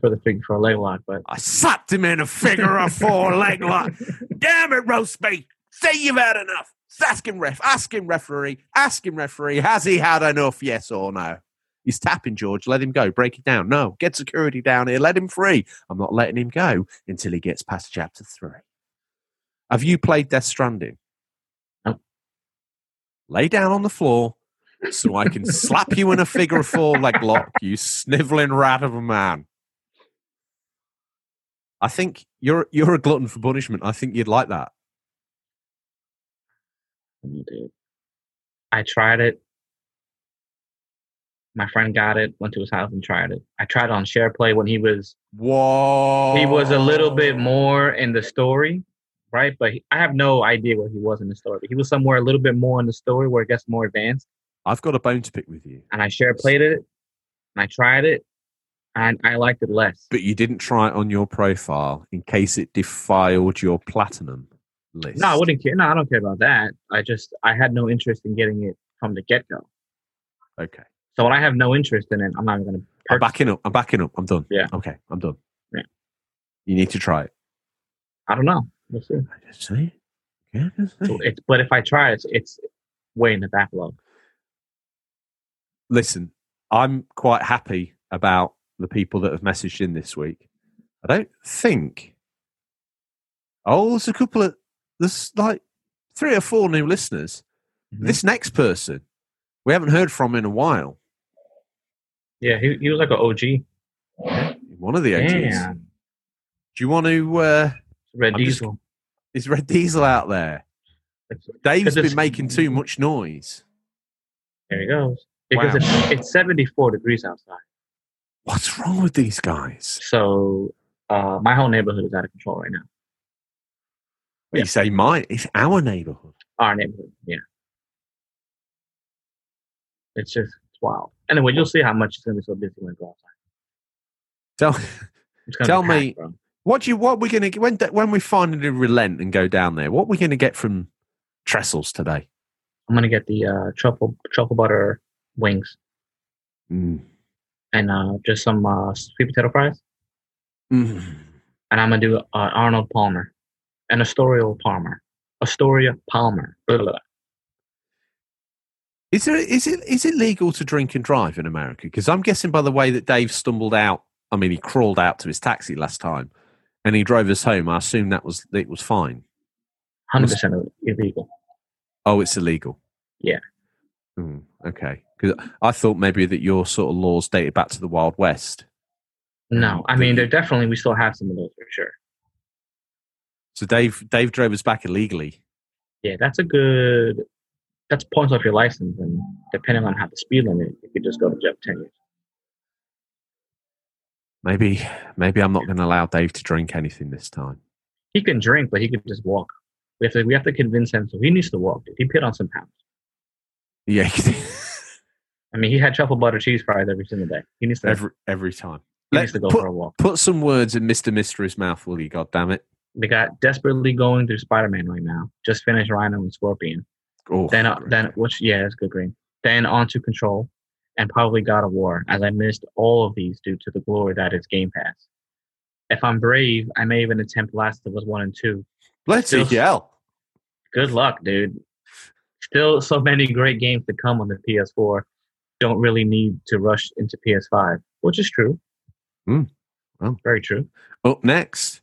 For the figure for a leg lock, but I slapped him in a figure of four (laughs) leg lock. Damn it, roast beef. Say you've had enough. Ask him, ref. Ask him, referee. Ask him, referee. Has he had enough? Yes or no? He's tapping George. Let him go. Break it down. No, get security down here. Let him free. I'm not letting him go until he gets past chapter three. Have you played Death Stranding? No. Lay down on the floor so I can slap you in a figure of four leg lock, you sniveling rat of a man. I think you're you're a glutton for punishment. I think you'd like that. I tried it. My friend got it, went to his house and tried it. I tried it on SharePlay when he was Whoa! he was a little bit more in the story, right? But he, I have no idea where he was in the story. But he was somewhere a little bit more in the story where it gets more advanced. I've got a bone to pick with you, And I share played it, and I tried it, and I liked it less. but you didn't try it on your profile in case it defiled your platinum list. No, I wouldn't care. No, I don't care about that. I just I had no interest in getting it from the get go. Okay, So when I have no interest in it, I'm not going to. I'm backing up. I'm backing up. I'm done. Yeah. Okay, I'm done. Yeah. You need to try it. I don't know. We'll see. I just say. Yeah, just say. So it's but if I try, it's it's way in the backlog. listen, I'm quite happy about the people that have messaged in this week. I don't think. Oh, there's a couple of there's like three or four new listeners. Mhm. This next person we haven't heard from in a while. Yeah, he he was like an OG. One of the OGs. Do you want to? Uh, Red I'm just- Diesel. is Red Diesel out there? It's- Dave's been making too much noise. There he goes. Because Wow. it's, it's 74 degrees outside. What's wrong with these guys? So uh, my whole neighborhood is out of control right now. Well, You say mine? It's our neighborhood. Our neighborhood, yeah. It's just it's wild. Anyway, you'll see how much it's gonna be so busy when I go outside. Tell (laughs) Tell me- bro. what do you what we're gonna get when when we finally relent and go down there? What we're gonna get from Trestles today? I'm gonna get the uh, truffle truffle butter wings Mm. and uh, just some uh, sweet potato fries, Mm. and I'm gonna do uh, Arnold Palmer and Astoria Palmer, Astoria Palmer. Blah, blah, blah. Is there is it is it legal to drink and drive in America? Because I'm guessing by the way that Dave stumbled out. I mean, he crawled out to his taxi last time, and he drove us home. I assume that was it was fine. Hundred percent illegal. Oh, it's illegal. Yeah. Mm, okay. Because I thought maybe that your sort of laws dated back to the Wild West. No, I mean there definitely we still have some of those for sure. So Dave Dave drove us back illegally. Yeah, that's a good. That's points off your license, and depending on how the speed limit, you could just go to jail ten years. Maybe maybe I'm not going to allow Dave to drink anything this time. He can drink, but he could just walk. We have to we have to convince him, so he needs to walk. He put on some pounds. Yeah, (laughs) I mean, he had truffle butter cheese fries every single day. He needs to, every every time. he Let- needs to go put, for a walk. put some words in Mister Mystery's mouth, will you? God damn it! They got desperately going through Spider Man right now. Just finished Rhino and Scorpion. Oh, Then, uh, then which yeah, it's good green. Then on to Control, and probably God of War, as I missed all of these due to the glory that is Game Pass. If I'm brave, I may even attempt Last of Us One and Two. let's see, still- hell. Good luck, dude. Still, so many great games to come on the PS4. Don't really need to rush into PS5, which is true. Hmm. Well. Very true. Up next,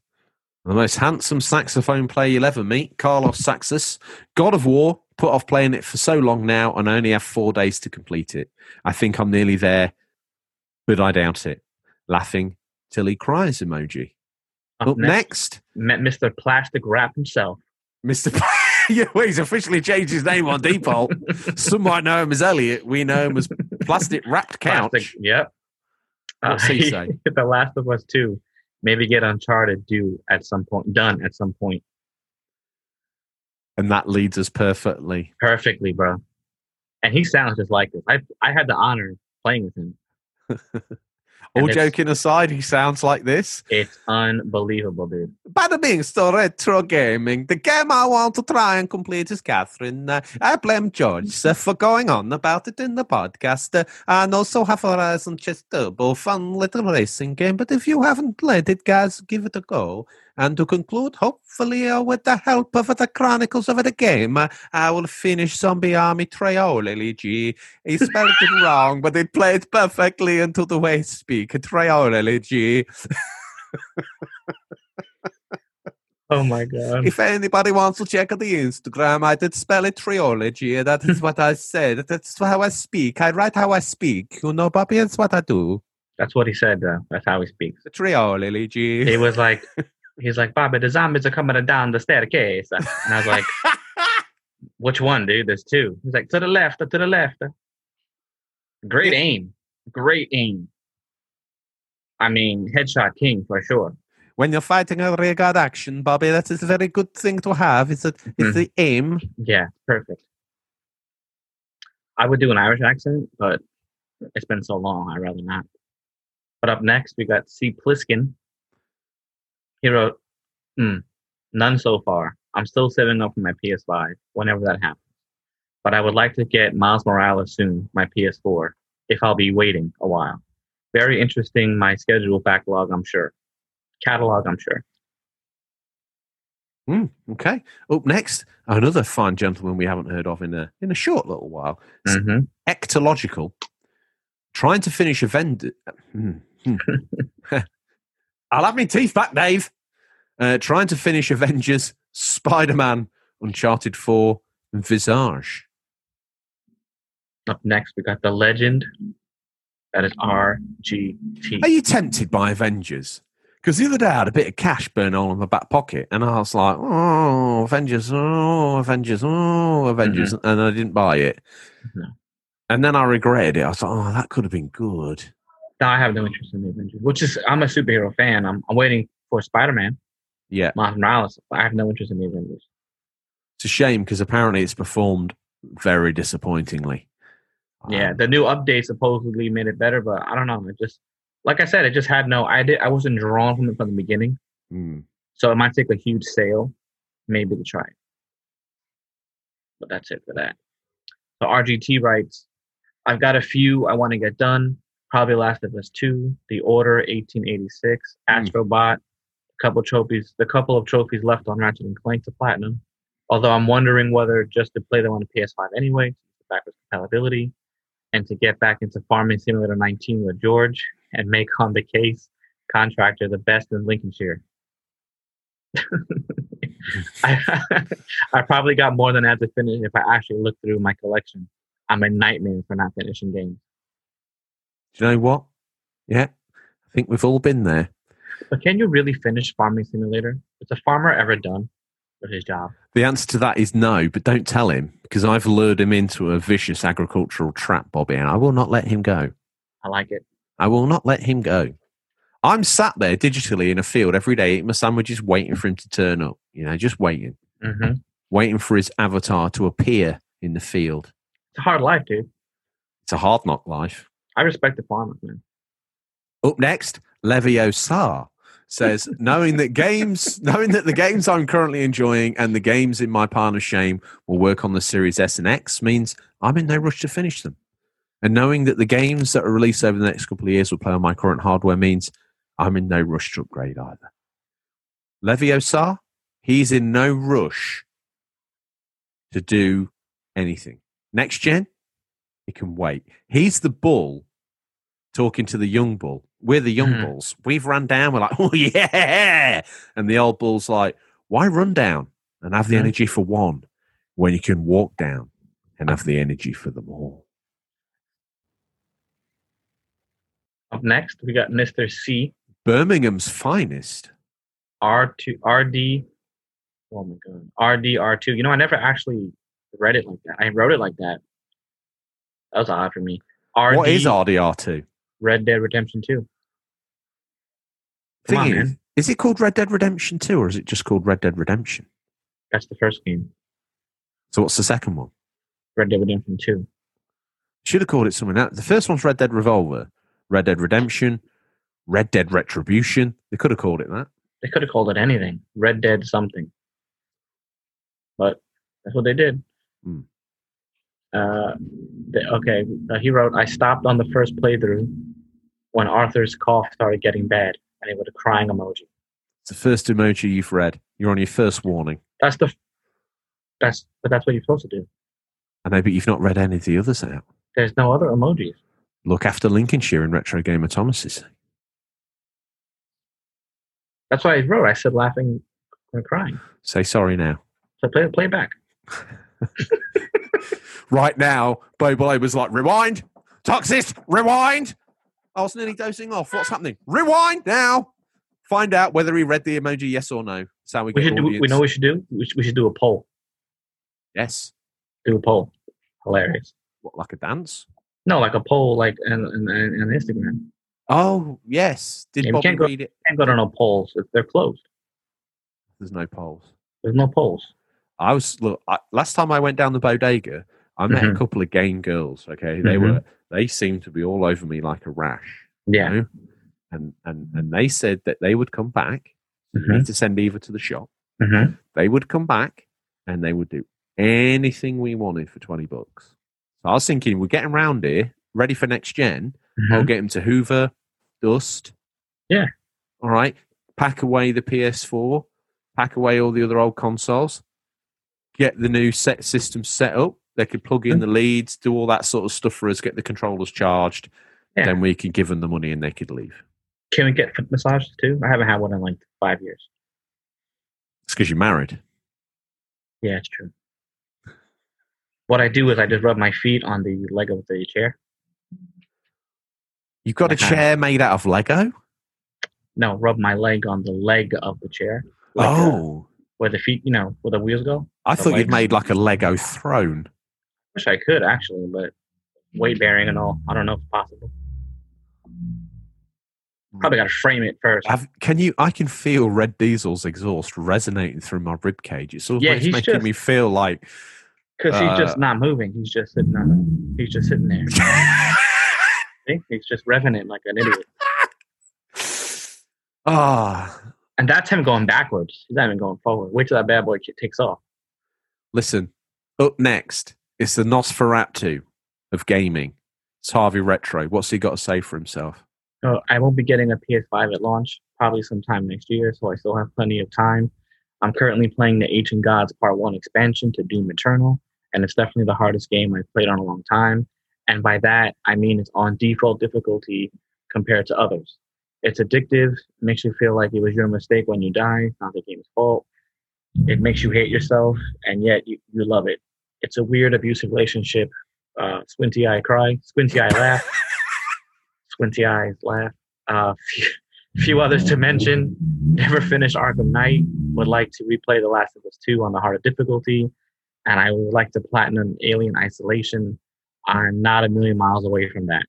the most handsome saxophone player you'll ever meet, Carlos Saxus. God of War, put off playing it for so long now and I only have four days to complete it. I think I'm nearly there, but I doubt it. Laughing till he cries emoji. Up, next, met Mr. Plastic Wrap himself. Mr. (laughs) yeah, well, he's officially changed his name on default. Some might know him as Elliot. We know him as Plastic Wrapped (laughs) Couch. Plastic, yep. Uh, (laughs) say? the Last of Us 2. Maybe get Uncharted due at some point, done at some point. And that leads us perfectly. Perfectly, bro. And he sounds just like this. I I had the honor playing with him. (laughs) All it's- joking aside, he sounds like this. It's unbelievable, dude. Bada bing, so retro gaming. The game I want to try and complete is Catherine. Uh, I blame George uh, for going on about it in the podcast. Uh, and also have Horizon Chase Turbo, fun little racing game. But if you haven't played it, guys, give it a go. And to conclude, hopefully, uh, with the help of the Chronicles of the game, uh, I will finish Zombie Army Triology. He spelled it (laughs) wrong, but it played perfectly into the way I speak. Triology. (laughs) Oh my god. If anybody wants to check the Instagram, I did spell it triology. That is (laughs) what I said. That's how I speak. I write how I speak. You know, Bobby, that's what I do. That's what he said, though. That's how he speaks. The triology. He was like, he's like, Bobby, the zombies are coming down the staircase. And I was like, (laughs) which one, dude? There's two. He's like, to the left, to the left. Great aim. Great aim. I mean, headshot king for sure. when you're fighting a regard action, Bobby, that is a very good thing to have. It's, a, it's Mhm. the aim. Yeah, perfect. I would do an Irish accent, but it's been so long, I'd rather not. But up next, we got C. Pliskin. He wrote, "Hmm, none so far. I'm still saving up for my PS5 whenever that happens. But I would like to get Miles Morales soon, my PS4, if I'll be waiting a while. Very interesting, my schedule backlog, I'm sure. Catalog, I'm sure. Hmm, okay. Up next, another fine gentleman we haven't heard of in a in a short little while. hmm Ectological. Trying to finish a vendor. (laughs) I'll have my teeth back, Dave. Uh, trying to finish Avengers, Spider Man, Uncharted 4, and Visage. Up next, we got the legend. That is RGT. Are you tempted by Avengers? Because the other day I had a bit of cash burn all in my back pocket, and I was like, "Oh, Avengers! Oh, Avengers! Oh, Avengers!" And I didn't buy it. No. And then I regretted it. I was like, "Oh, that could have been good." No, I have no interest in the Avengers, which is I'm a superhero fan. I'm, I'm waiting for Spider Man, Yeah, Miles Morales. I have no interest in the Avengers. it's a shame because apparently it's performed very disappointingly. Yeah, Um, the new update supposedly made it better, but I don't know. It just, like I said, it just had no. I did. I wasn't drawn from it from the beginning, mm. so it might take a huge sale, maybe to try it. But that's it for that. So RGT writes, I've got a few I want to get done. Probably Last of Us 2, The Order 1886, Hmm. Astrobot, a couple trophies, the couple of trophies left on Ratchet and Clank to Platinum. Although I'm wondering whether just to play them on the PS5 anyway, backwards compatibility, and to get back into Farming Simulator 19 with George and make on the case contractor the best in Lincolnshire. (laughs) I, (laughs) I probably got more than I had to finish if I actually look through my collection. I'm a nightmare for not finishing games. Do you know what? Yeah, I think we've all been there. But can you really finish Farming Simulator? Is a farmer ever done with his job? The answer to that is no, but don't tell him because I've lured him into a vicious agricultural trap, Bobby, and I will not let him go. I like it. I will not let him go. I'm sat there digitally in a field every day eating my sandwiches, waiting for him to turn up. You know, just waiting, hmm waiting for his avatar to appear in the field. It's a hard life, dude. It's a hard knock life. I respect the farmers, man. Up next, Levio Sar says, knowing that games, (laughs) knowing that the games I'm currently enjoying and the games in my partner's shame will work on the Series S and X means I'm in no rush to finish them. And knowing that the games that are released over the next couple of years will play on my current hardware means I'm in no rush to upgrade either. Levio Sar, he's in no rush to do anything. Next gen, he can wait. He's the bull talking to the young bull. We're the young Mhm. bulls. We've run down. We're like, (laughs) oh yeah, and the old bull's like, why run down and have the Mhm. energy for one when you can walk down and have the energy for them all? Up next, we got Mr. C Birmingham's finest. R2 RD. Oh my god, RDR2. You know, I never actually read it like that. I wrote it like that. That was odd for me. RD what is RDR2? Red Dead Redemption 2. Come Thing on, is, is it called Red Dead Redemption 2 or is it just called Red Dead Redemption? That's the first game. So what's the second one? Red Dead Redemption 2. Should have called it something else. The first one's Red Dead Revolver, Red Dead Redemption, Red Dead Retribution. They could have called it that. They could have called it anything. Red Dead something. But that's what they did. Hmm. Uh, the, okay, uh, he wrote, I stopped on the first playthrough when Arthur's cough started getting bad and he with a crying emoji. It's the first emoji you've read. You're on your first warning. That's the, that's, but that's what you're supposed to do. I know, but you've not read any of the others out. There's no other emojis. Look after Lincolnshire in Retro Gamer Thomas's. That's why I wrote. I said laughing and crying. Say sorry now. So play, play it back. (laughs) Right now, Bobo was like, rewind, Toxis, rewind. I was nearly dozing off. What's happening? Rewind now. Find out whether he read the emoji, yes or no. That's how we We get should do, we know what we should do? We should, we should do a poll. Yes. Do a poll. Hilarious. What, like a dance? No, like a poll, like on, on, on Instagram. Oh, yes. Did Yeah, Bobby can't go- read it? can't go to no polls if they're closed. There's no polls. There's no polls. I was look. I, last time I went down the bodega, I met a Mhm. couple of game girls. Okay, they Mhm. were they seemed to be all over me like a rash. you Yeah. know? and and and they said that they would come back. You Mhm. need to send Eva to the shop. Mm-hmm. They would come back and they would do anything we wanted for twenty bucks. So I was thinking, we're getting round here, ready for next gen. I'll get them to Hoover, Dust. Mm-hmm. Yeah. All right. Pack away the PS4. Pack away all the other old consoles. Get the new set system set up. They could plug in Mhm. the leads, do all that sort of stuff for us. Get the controllers charged. Yeah. Then we can give them the money and they could leave. Can we get foot massages too? I haven't had one in like five years. It's because you're married. Yeah, it's true. What I do is I just rub my feet on the leg of the chair. You've got a Uh-huh. chair made out of Lego. No, rub my leg on the leg of the chair. Like, uh, oh, where the feet, you know, where the wheels go. I thought you'd made like a Lego throne. Wish I could actually, but weight bearing and all. I don't know if it's possible. Probably got to frame it first. Have, can you? I can feel Red Diesel's exhaust resonating through my rib cage. It's almost Yeah, he's making just- me feel like Because he's Uh, just not moving. He's just sitting on. He's just sitting there. (laughs) He's just revving it like an idiot. (laughs) ah. And that's him going backwards. He's not even going forward. Wait till that bad boy takes off. Listen, up next is the Nosferatu of gaming. It's Harvey Retro. What's he got to say for himself? So I won't be getting a PS5 at launch, probably sometime next year, so I still have plenty of time. I'm currently playing the Ancient Gods Part 1 expansion to Doom Eternal, and it's definitely the hardest game I've played on a long time. And by that, I mean it's on default difficulty compared to others. It's addictive, makes you feel like it was your mistake when you die, it's not the game's fault. It makes you hate yourself, and yet you, you love it. It's a weird abusive relationship. Uh, squinty eye cry, squinty eye laugh, (laughs) squinty eyes laugh. Uh, (laughs) few, few others to mention. Never finished Arkham Knight. Would like to replay The Last of Us 2 on the harder difficulty. And I would like to platinum Alien Isolation. I'm not a million miles away from that.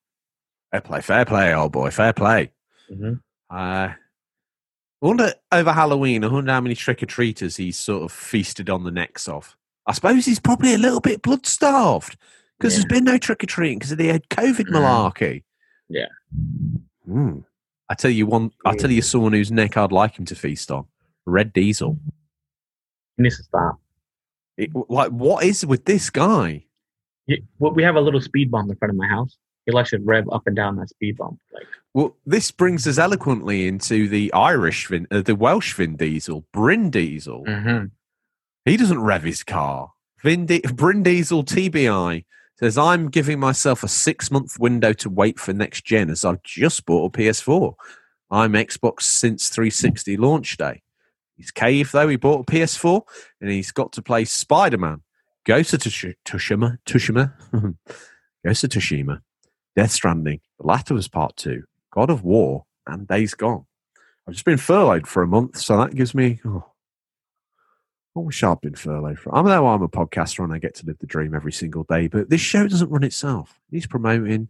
Fair play, fair play, old boy, fair play. hmm Uh, I wonder over Halloween, I wonder how many trick or treaters he's sort of feasted on the necks of. I suppose he's probably a little bit blood starved because Yeah. there's been no trick or treating because of the COVID Mm. malarkey. Yeah. Mm. I tell you one. I tell you someone whose neck I'd like him to feast on. Red Diesel. To stop. It, like, what is with this guy? He- well, we have a little speed bump in front of my house. He likes to rev up and down that speed bump. Like, Well, this brings us eloquently into the Irish Vin, uh, the Welsh Vin Diesel, Bryn Diesel. mhm. He doesn't rev his car. Vin Di- Bryn Diesel TBI says, I'm giving myself a six month window to wait for next gen as I've just bought a PS4. I'm Xbox since 360 launch day. He's cave though. He bought a PS4 and he's got to play Spider Man, Ghost of Tush- Tushima, Tushima, (laughs) Ghost of Tushima, Death Stranding, The Latter was Part 2, God of War, and Days Gone. I've just been furloughed for a month, so that gives me. Oh, I wish I'd been furloughed for. I know I'm a podcaster and I get to live the dream every single day, but this show doesn't run itself. He's promoting.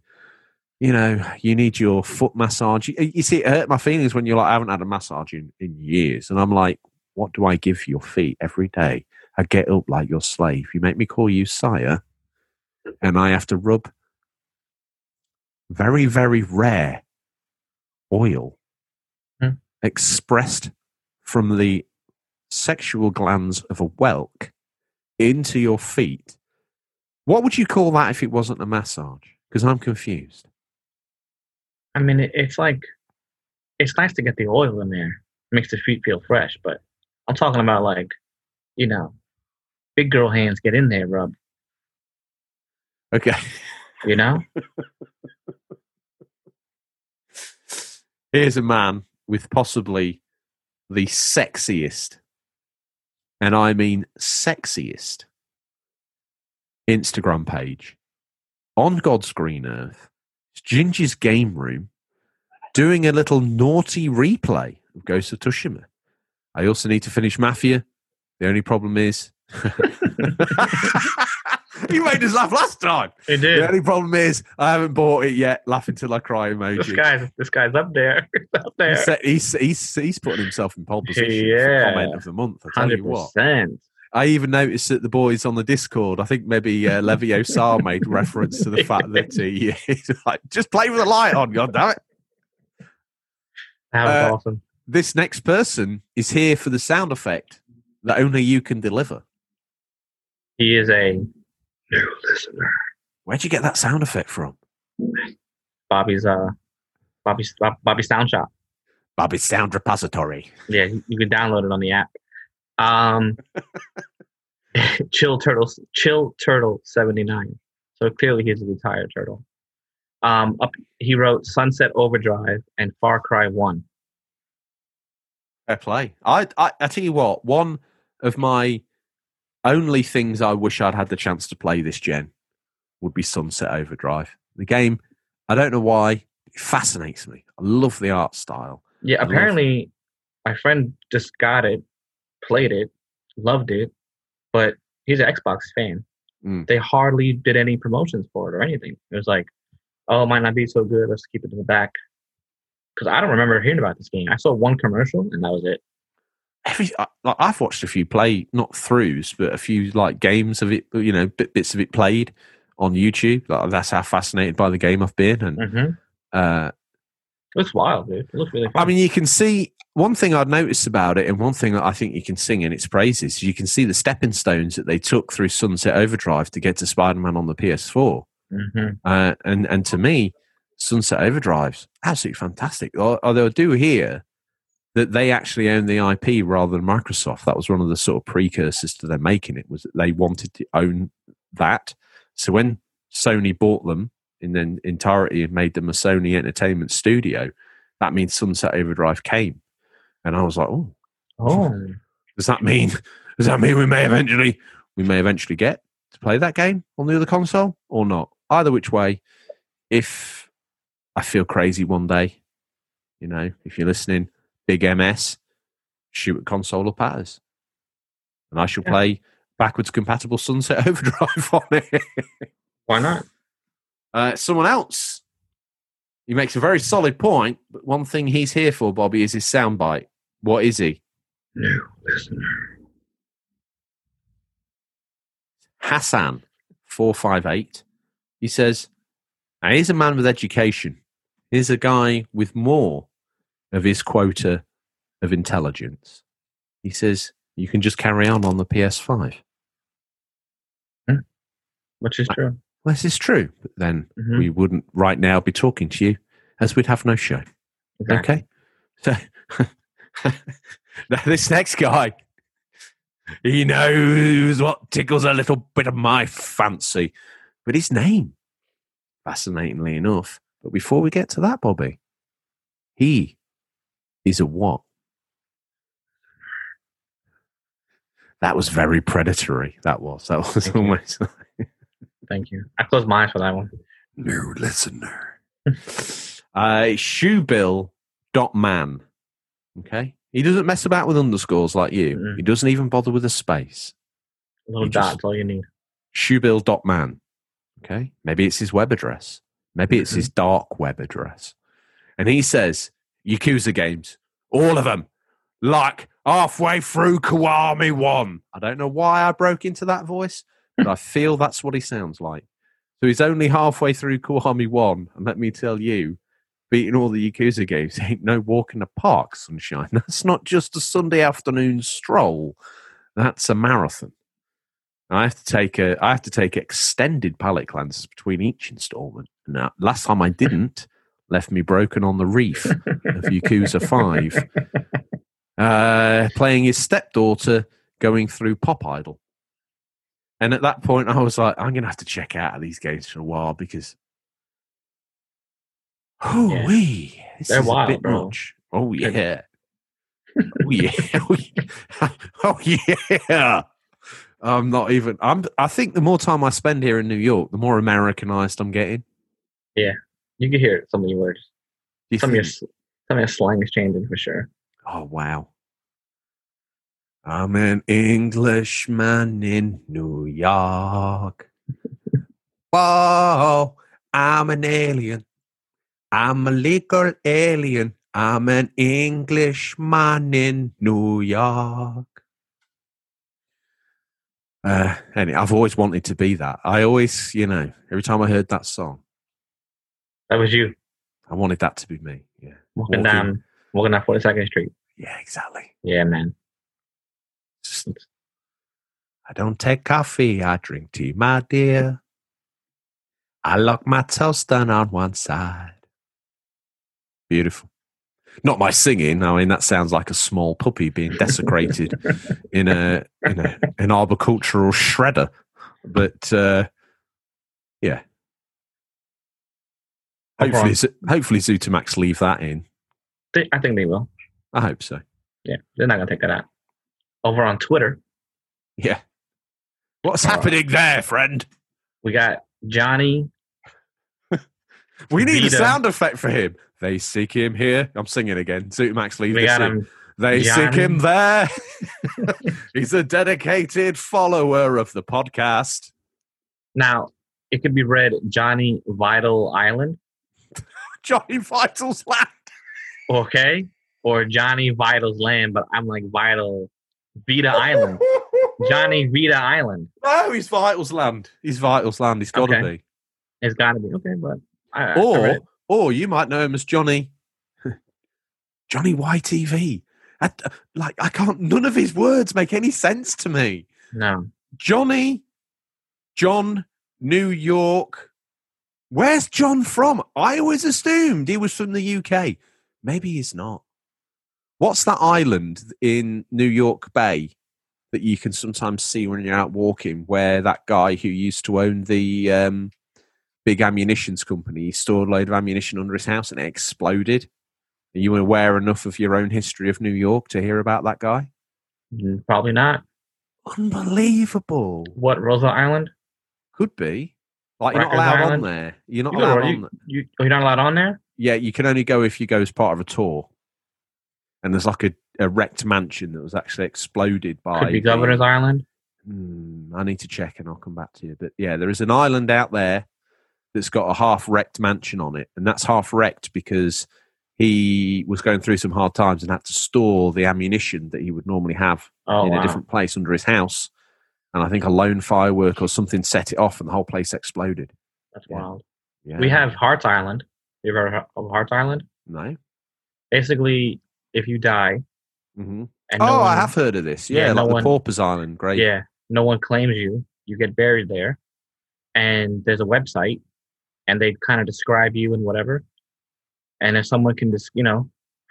You know, you need your foot massage. You, you see, it hurt my feelings when you're like, I haven't had a massage in, in years. And I'm like, what do I give your feet every day? I get up like your slave. You make me call you sire, and I have to rub very, very rare oil Hmm. expressed from the sexual glands of a whelk into your feet. What would you call that if it wasn't a massage? Because I'm confused. I mean, it, it's like, it's nice to get the oil in there. Makes the feet feel fresh. But I'm talking about like, you know, big girl hands get in there, rub. Okay. You know? (laughs) Here's a man with possibly the sexiest, and I mean sexiest, Instagram page on God's green earth. It's Ginger's game room doing a little naughty replay of Ghost of Tsushima. I also need to finish Mafia. The only problem is. (laughs) (laughs) you made us laugh last time. It The only problem is I haven't bought it yet. Laughing till I cry emoji. This guy's this guy's up there. He's (laughs) up there. He's, he's, he's, he's putting himself in pole position for Yeah. comment of the month. I tell Hundred you what. I even noticed that the boys on the Discord, I think maybe uh, Levio Sar made reference to the (laughs) fact that he, he's like, just play with the light on, God damn it. That was Uh, awesome. This next person is here for the sound effect that only you can deliver. He is a new listener. Where'd you get that sound effect from? Bobby's uh Bobby's Bobby Sound Shop. Bobby's Sound Repository. Yeah, you you can download it on the app. Um, (laughs) Chill Turtle, Chill Turtle seventy nine. So clearly he's a retired turtle. Um, up he wrote Sunset Overdrive and Far Cry One. Fair play. I, I I tell you what, one of my only things I wish I'd had the chance to play this gen would be Sunset Overdrive. The game, I don't know why, it fascinates me. I love the art style. Yeah, love- apparently my friend just got it, played it, loved it, but he's an Xbox fan. Mm. They hardly did any promotions for it or anything. It was like, oh, it might not be so good. Let's keep it in the back. Because I don't remember hearing about this game. I saw one commercial and that was it. Every, I, like, I've watched a few play, not throughs, but a few like games of it, you know, bits of it played on YouTube. Like, that's how fascinated by the game I've been. And hmm uh, It looks wild, dude. It looks really fun. I mean, you can see one thing I'd noticed about it, and one thing that I think you can sing in its praises. You can see the stepping stones that they took through Sunset Overdrive to get to Spider-Man on the PS4. hmm Uh, and and to me, Sunset Overdrive's absolutely fantastic. Al- Although I do hear that they actually own the IP rather than Microsoft. That was one of the sort of precursors to them making it. Was that they wanted to own that. So when Sony bought them in their entirety and made them a Sony Entertainment Studio, that means Sunset Overdrive came. And I was like, oh, Oh, does that mean does that mean we may eventually we may eventually get to play that game on the other console or not? Either which way, if I feel crazy one day, you know, if you're listening, big MS, shoot a console up at us. And I shall Yeah. play backwards compatible Sunset (laughs) Overdrive on it. why not? Uh, someone else. He makes a very solid point, but one thing he's here for, Bobby, is his soundbite. What is he? New listener. Hassan, 458, He says, now, here's a man with education. Here's a guy with more of his quota of intelligence. He says, you can just carry on on the PS5. Which is true. Well, this is true. But then Mhm. we wouldn't right now be talking to you as we'd have no show. Exactly. Okay. So (laughs) now this next guy, he knows what tickles a little bit of my fancy. But his name, fascinatingly enough. But before we get to that, Bobby, he is a what? That was very predatory. That was. That was Thank you. almost (laughs) Thank you. I closed my eyes for that one. new listener. uh, shoebill.man. Okay. He doesn't mess about with underscores like you. Mm-mm. He doesn't even bother with a space. A little You dot's all you need. Shoebill.man. Okay. Maybe it's his web address. Maybe it's his dark web address. And he says, Yakuza games, all of them, like halfway through Kiwami 1. I don't know why I broke into that voice, but I feel that's what he sounds like. So he's only halfway through Kiwami 1. And let me tell you, beating all the Yakuza games (laughs) ain't no walk in the park, sunshine. (laughs) That's not just a Sunday afternoon stroll. That's a marathon. I have to take a I have to take extended palate cleansers between each installment. Now, last time I didn't, left me broken on the reef of Yakuza Five, uh, playing his stepdaughter going through Pop Idol. And at that point, I was like, I'm going to have to check out of these games for a while because, oh Yeah. wee, this They're is wild, a bit bro. much. Oh yeah, oh yeah, (laughs) (laughs) oh yeah, (laughs) oh yeah. I'm not even. I'm. I think the more time I spend here in New York, the more Americanized I'm getting. You can hear some of your words. You Some of your some of your slang is changing for sure. Oh wow. I'm an Englishman in New York. (laughs) Whoa, I'm an alien. I'm a legal alien. I'm an Englishman in New York. Uh, anyway, I've always wanted to be that. I always, you know, every time I heard that song, That was you I wanted that to be me. Yeah. walking, Walking. down walking down Forty Second Street. Yeah, exactly. Yeah, man. Just- I don't take coffee, I drink tea, my dear. I lock my toast down on one side. Beautiful. Not my singing. I mean, that sounds like a small puppy being desecrated (laughs) in a in a an arboricultural shredder. But uh, yeah, hopefully, Z- hopefully, Zootamax leave that in. I think they will. I hope so. Yeah, they're not gonna take that out. Over on Twitter, Yeah. What's Uh, happening there, friend? we got Johnny. We need a sound effect for him. They seek him here. I'm singing again. Zootamax leave We this got in. him. They seek him there. (laughs) He's a dedicated follower of the podcast. Now it could be read Johnny Vital Island, Johnny Vital's land. okay, or Johnny Vital's Land, but I'm like Vital Vita Island. Johnny Vita Island. No, he's Vital's land. He's Vital's land. He's got to Okay. be. It's got to be okay, but I, I- I Or, or you might know him as Johnny. (laughs) Johnny YTV. I, like I can't. None of his words make any sense to me. no, Johnny, John, New York. Where's John from? I always assumed he was from the UK. Maybe he's not. What's that island in New York Bay that you can sometimes see when you're out walking, where that guy who used to own the um, big ammunitions company he stored a load of ammunition under his house and it exploded? Are you aware enough of your own history of New York to hear about that guy? Mm, probably not. Unbelievable. What Roosevelt Island? Could be. Like you're not allowed on there. You're not You, allowed on you, there. you, you're not allowed on there. Yeah, you can only go if you go as part of a tour. And there's like a, a wrecked mansion that was actually exploded by. Could be the- Governor's Island. Hmm, I need to check and I'll come back to you. But yeah, there is an island out there that's got a half wrecked mansion on it. And that's half wrecked because he was going through some hard times and had to store the ammunition that he would normally have Oh, in wow. a different place under his house. And I think a lone firework or something set it off and the whole place exploded. That's Yeah. wild. Yeah. We have Hart's Island. You ever heard of Hart's Island? no. Basically, if you die hmm and Oh, no I have heard of this. Yeah, Yeah, no like the one- Paupers Island. Great. Yeah, no one claims you. You get buried there, and there's a website, and they kind of describe you and whatever. And if someone can just, you know,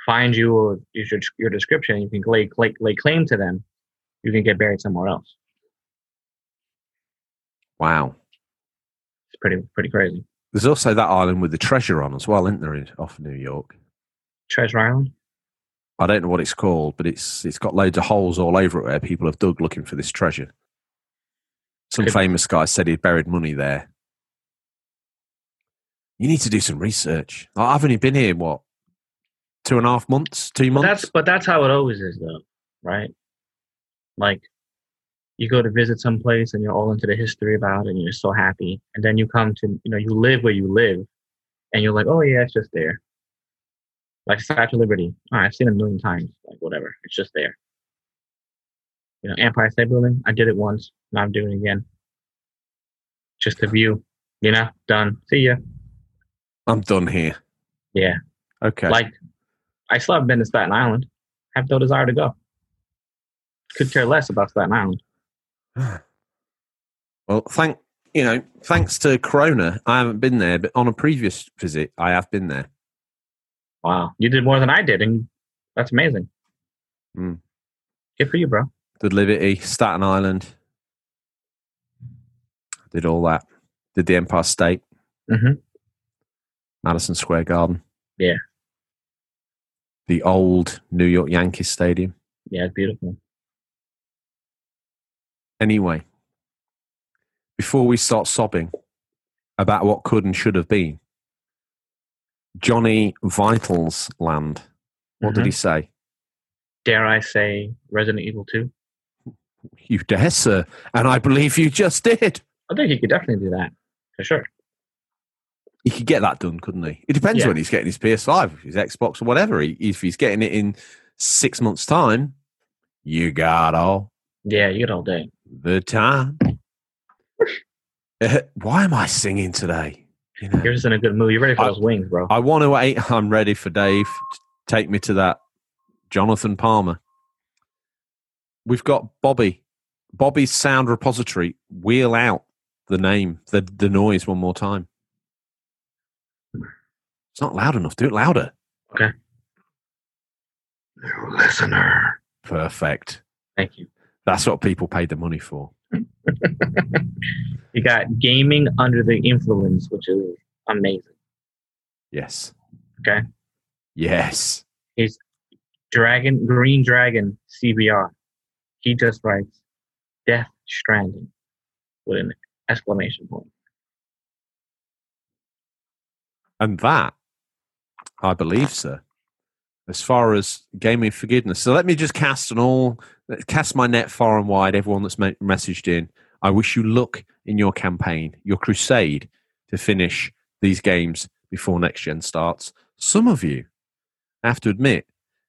find you or use your, your description, you can lay, lay lay claim to them. You can get buried somewhere else. Wow. It's pretty pretty crazy. There's also that island with the treasure on as well, isn't there? Off New York. Treasure Island. I don't know what it's called, but it's it's got loads of holes all over it where people have dug looking for this treasure. Some Could- famous guy said he'd buried money there. You need to do some research. I- I've only been here what two and a half months, two months. But months. that's but that's how it always is, though, right? Like, you go to visit some place and you're all into the history about it, and you're so happy, and then you come to, you know, you live where you live, and you're like, oh yeah, it's just there. Like Statue of Liberty, oh, I've seen it a million times. Like whatever, it's just there. You know, Empire State Building, I did it once, now I'm doing it again. Just a view, you know, done. See ya. I'm done here. Yeah, Okay. like I still haven't been to Staten Island. Have no desire to go. Could care less about Staten Island. (sighs) well, thank you know, thanks to Corona, I haven't been there, but on a previous visit, I have been there. Wow, you did more than I did, and that's amazing. Hmm. Good for you, bro. Did Liberty, Staten Island, did all that. Did the Empire State, hmm Madison Square Garden. Yeah. The old New York Yankees Stadium. Yeah, it's beautiful. Anyway, before we start sobbing about what could and should have been, Johnny Vitals land. What did Mhm. he say? Dare I say, Resident Evil Two? You dare, sir. And I believe you just did. I think he could definitely do that for sure. He could get that done, couldn't he? It depends Yeah. when he's getting his PS5, his Xbox, or whatever. He, if he's getting it in six months' time, you got all Yeah, you got all day. The time. Uh, why am I singing today? You know, You're just in a good mood. You're ready for I- those wings, bro. I want to wait. I'm ready for Dave to take me to that Jonathan Palmer. We've got Bobby. Bobby's sound repository. Wheel out the name, the the noise one more time. It's not loud enough. Do it louder. Okay. New listener. Perfect. Thank you. That's what people paid the money for. (laughs) You got gaming under the influence, which is amazing. Yes. Okay. Yes. He's Dragon, Green Dragon CBR. He just writes Death Stranding with an exclamation point. And that, I believe, sir, as far as gaming forgiveness. So let me just cast an all, cast my net far and wide. Everyone that's me- messaged in, I wish you luck in your campaign, your crusade to finish these games before next gen starts. Some of you, I have to admit,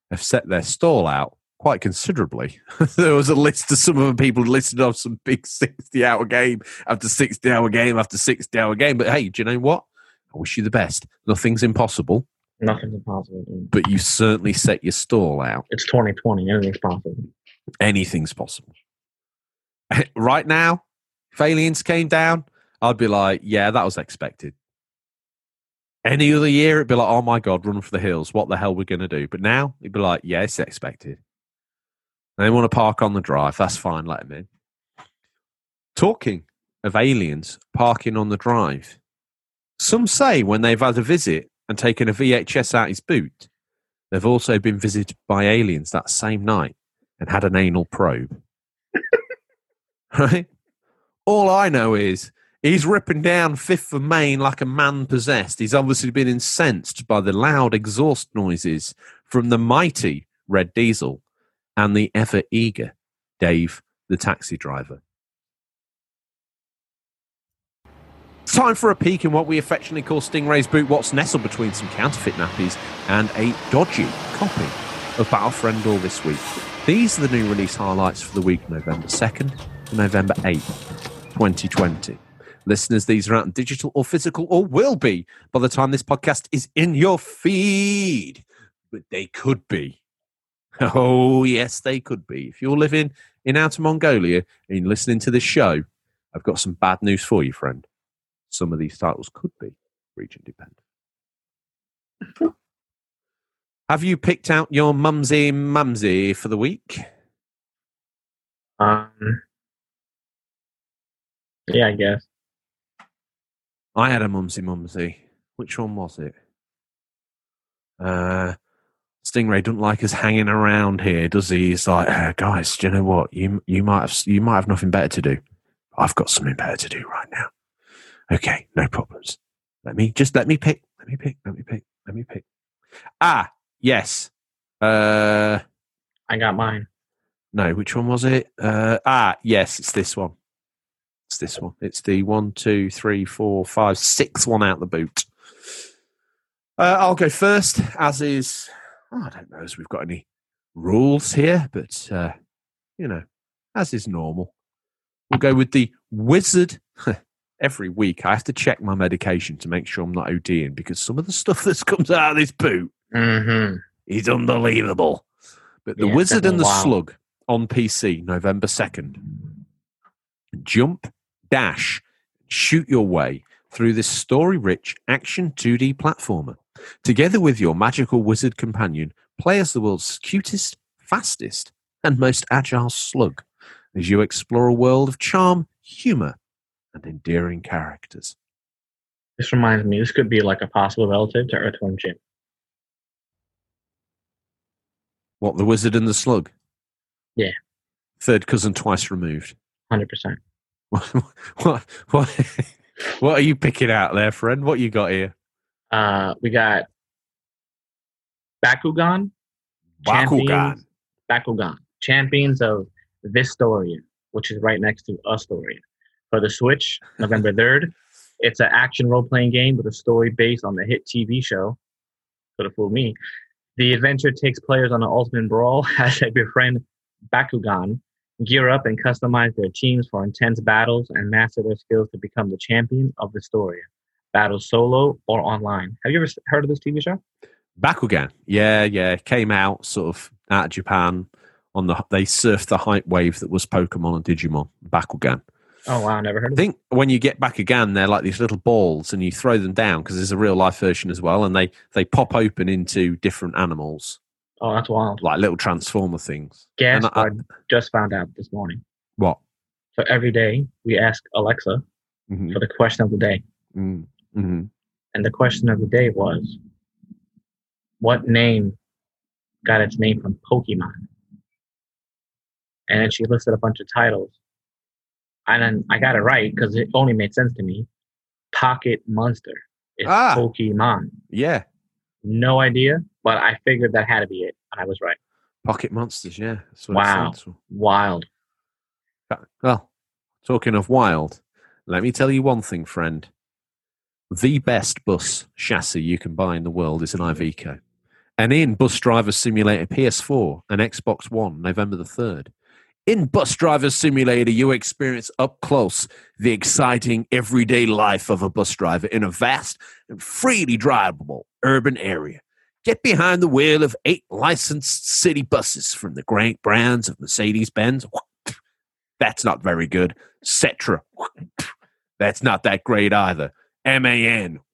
have set their stall out quite considerably. (laughs) there was a list of some of the people listed off some big 60 hour game after 60 hour game after 60 hour game. But hey, do you know what? I wish you the best. Nothing's impossible, Nothing's impossible. dude. but you certainly set your stall out. It's 2020. Anything's possible. Anything's possible. (laughs) right now, if aliens came down, I'd be like, yeah, that was expected. Any other year, it'd be like, oh my God, run for the hills. What the hell we're going to do? But now, it'd be like, yeah, it's expected. They want to park on the drive. That's fine. Let them in. Talking of aliens parking on the drive, some say when they've had a visit and taken a VHS out his boot, they've also been visited by aliens that same night and had an anal probe. (laughs) right? All I know is he's ripping down Fifth of Main like a man possessed. He's obviously been incensed by the loud exhaust noises from the mighty Red Diesel and the ever eager Dave the taxi driver. It's time for a peek in what we affectionately call Stingray's boot, what's nestled between some counterfeit nappies and a dodgy copy of Battle for Endor this week. These are the new release highlights for the week November 2nd to November 8th, 2020. Listeners, these are out in digital or physical or will be by the time this podcast is in your feed. But they could be. (laughs) Oh, yes, they could be. If you're living in Outer Mongolia and listening to this show, I've got some bad news for you, friend. Some of these titles could be region dependent. (laughs) Have you picked out your mumsy mumsy for the week? Um, yeah, I guess. I had a mumsy mumsy. Which one was it? Uh, Stingray doesn't like us hanging around here, does he? He's like, uh, guys, do you know what? You you might have you might have nothing better to do. I've got something better to do right now. Okay, no problems. Let me just let me pick. Let me pick. Let me pick. Let me pick. Ah, yes. Uh, I got mine. no, which one was it? Uh, ah, yes, it's this one. It's this one. It's the one, two, three, four, five, sixth one out the boot. Uh, I'll go first, as is. oh, I don't know if we've got any rules here, but uh, you know, as is normal, we'll go with the wizard. (laughs) Every week, I have to check my medication to make sure I'm not ODing because some of the stuff (laughs) that comes out of this boot Mm-hmm. is unbelievable. But The Yeah, Wizard and the wild. Slug on PC, November 2nd. Jump, dash, shoot your way through this story rich action 2D platformer. Together with your magical wizard companion, play as the world's cutest, fastest, and most agile slug as you explore a world of charm, humor, and endearing characters. This reminds me, this could be like a possible relative to Earthworm Jim. What, The Wizard and the Slug? Yeah. Third cousin twice removed. 100%. what, (laughs) what, what, what are you picking out there, friend? What you got here? Uh, we got Bakugan. Bakugan. Champions- Bakugan. Champions of Vistoria, which is right next to Astoria. For the Switch, November (laughs) 3rd. It's an action role playing game with a story based on the hit TV show. Could have fooled me. The adventure takes players on an ultimate brawl (laughs) as they befriend Bakugan, gear up and customize their teams for intense battles, and master their skills to become the champion of the story. Battle solo or online. Have you ever heard of this TV show? Bakugan. Yeah, yeah. Came out sort of out of Japan on the they surfed the hype wave that was Pokemon and Digimon. Bakugan. Oh wow, I never heard I of it. think when you get Bakugan, they're like these little balls, and you throw them down because there's a real life version as well, and they they pop open into different animals, Oh, that's wild. like little transformer things. Guess And I- I just found out this morning. What? So every day we ask Alexa Mm-hmm. for the question of the day. Mm-hmm. And the question of the day was what name got its name from Pokemon? And she listed a bunch of titles. And then I got it right because it only made sense to me. Pocket Monster is Ah. Pokemon. Yeah, No idea, but I figured that had to be it. And I was right. Pocket Monsters. Yeah, that's what Wow. Wild. Well, talking of wild, let me tell you one thing, friend. The best bus chassis you can buy in the world is an Iveco. And in Bus Driver Simulator PS4 and Xbox One, November the 3rd. In Bus Driver Simulator, you experience up close the exciting everyday life of a bus driver in a vast and freely drivable urban area. Get behind the wheel of eight licensed city buses from the great brands of Mercedes Benz. (laughs) That's not very good. Setra. (laughs) That's not that great either. MAN. (laughs)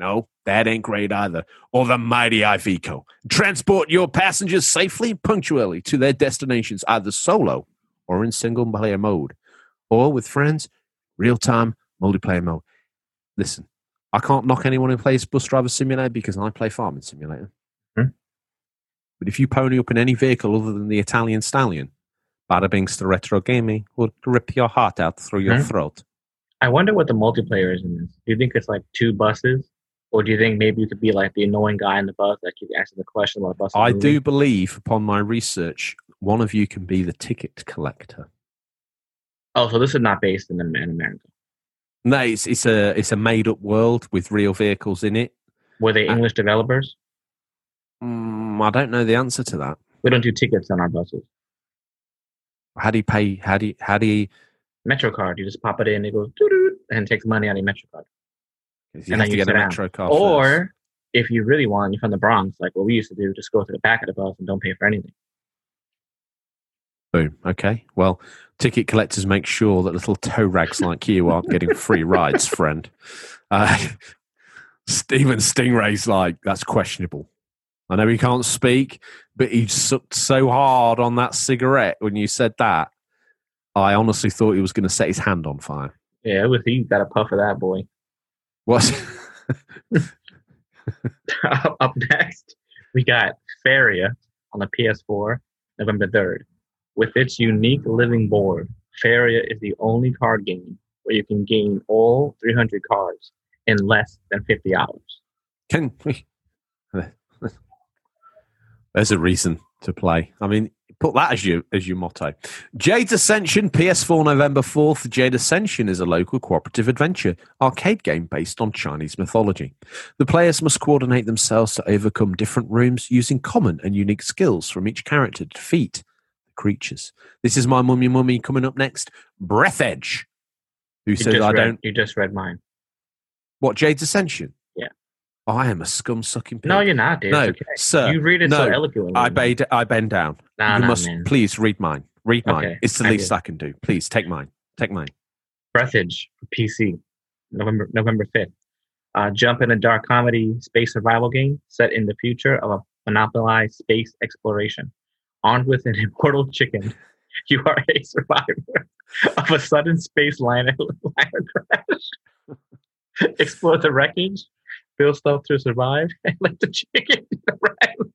No, that ain't great either. Or the mighty Iveco. Transport your passengers safely and punctually to their destinations, either solo or in single player mode, or with friends, real time multiplayer mode. Listen, I can't knock anyone who plays Bus Driver Simulator because I play Farming Simulator. Hmm. But if you pony up in any vehicle other than the Italian Stallion, Bada Bings to Retro Gaming will rip your heart out through your Hmm. throat. I wonder what the multiplayer is in this. Do you think it's like two buses? Or do you think maybe you could be like the annoying guy in the bus that keeps asking the question about the bus? I do believe, upon my research, one of you can be the ticket collector. Oh, so this is not based in, in America. No, it's it's a it's a made up world with real vehicles in it. Were they English developers? Mm, I don't know the answer to that. We don't do tickets on our buses. How do you pay? How do you, how do you? Metro card, you just pop it in, it goes doo doo. and takes money out of your Metro card. You And have then to you get a. Metro first. Or if you really want, you're from the Bronx, like what we used to do, just go to the back of the bus and don't pay for anything. Boom. Okay. Well, ticket collectors make sure that little toe rags like you aren't getting free rides, friend. Uh, (laughs) Stephen Stingray's like, that's questionable. I know he can't speak, but he sucked so hard on that cigarette when you said that. I honestly thought he was going to set his hand on fire. Yeah, it was he got a puff of that boy. What? (laughs) Up next, we got Faeria on the PS4, November 3rd. With its unique living board, Faeria is the only card game where you can gain all 300 cards in less than 50 hours. Can we? (laughs) There's a reason to play. I mean, put that as your as your motto. Jade Ascension, PS4 November 4th. Jade Ascension is a local cooperative adventure arcade game based on Chinese mythology. The players must coordinate themselves to overcome different rooms using common and unique skills from each character to defeat the creatures. This is my mummy mummy coming up next. Breathedge. Who You says I read, don't you just read mine. what Jade's Ascension? I am a scum sucking pig. No, you're not, dude. No, okay. sir. You read it so eloquently. I bend, I bend down. Nah, you nah, must man. please read mine. Read mine. Okay, it's the I least do. I can do. Please take mine. Take mine. Breathedge PC, November November fifth. Uh, jump in a dark comedy space survival game set in the future of a monopolized space exploration. Armed with an (laughs) immortal chicken, (laughs) you are a survivor of a sudden space liner, (laughs) liner crash. Explore the wreckage, build stuff to survive, (laughs) and let the chicken (laughs) around.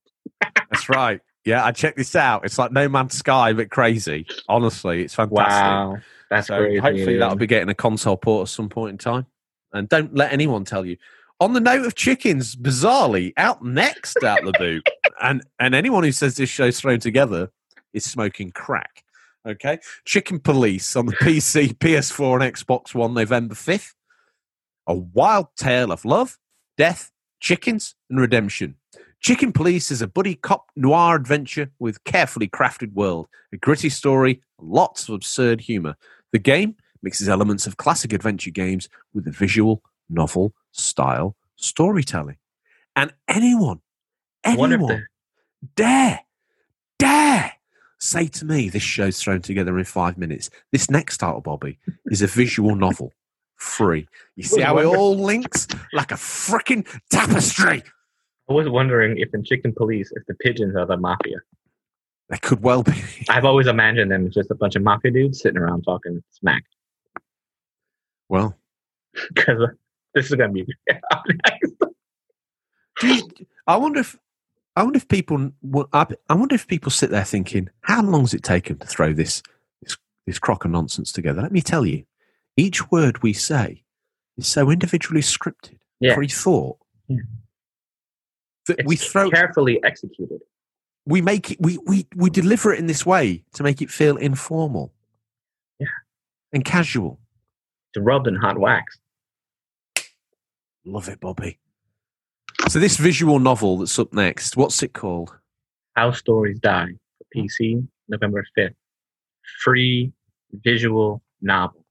That's right. Yeah, I checked this out. It's like No Man's Sky, but crazy. Honestly, it's fantastic. Wow, that's so crazy. hopefully that'll be getting a console port at some point in time. And don't let anyone tell you. On the note of chickens, bizarrely, out next out the boot, (laughs) and and anyone who says this show's thrown together is smoking crack. Okay, Chicken Police on the PC, PS4, and Xbox One, November fifth. A wild tale of love, death, chickens, and redemption. Chicken Police is a buddy cop noir adventure with carefully crafted world, a gritty story, lots of absurd humor. The game mixes elements of classic adventure games with a visual novel style storytelling. And anyone, I wonder if anyone dare, dare say to me this show's thrown together in five minutes. This next title, Bobby, is a visual novel. Free. You see how it all links like a freaking tapestry. I was wondering if in Chicken Police, if the pigeons are the mafia. They could well be. (laughs) I've always imagined them as just a bunch of mafia dudes sitting around talking smack. Well, (laughs) Because uh, this is going to be (laughs) do you, I wonder if I wonder if people I I wonder if people sit there thinking, how long has it taken to throw this this this crock of nonsense together? Let me tell you, each word we say is so individually scripted, Yeah. pre-thought. Yeah. That It's we throw carefully executed. we make it we, we we deliver it in this way to make it feel informal Yeah. and casual It's rubbed in hot wax. love it bobby so this visual novel that's up next what's it called How Stories Die for PC, November 5th. Free visual novel.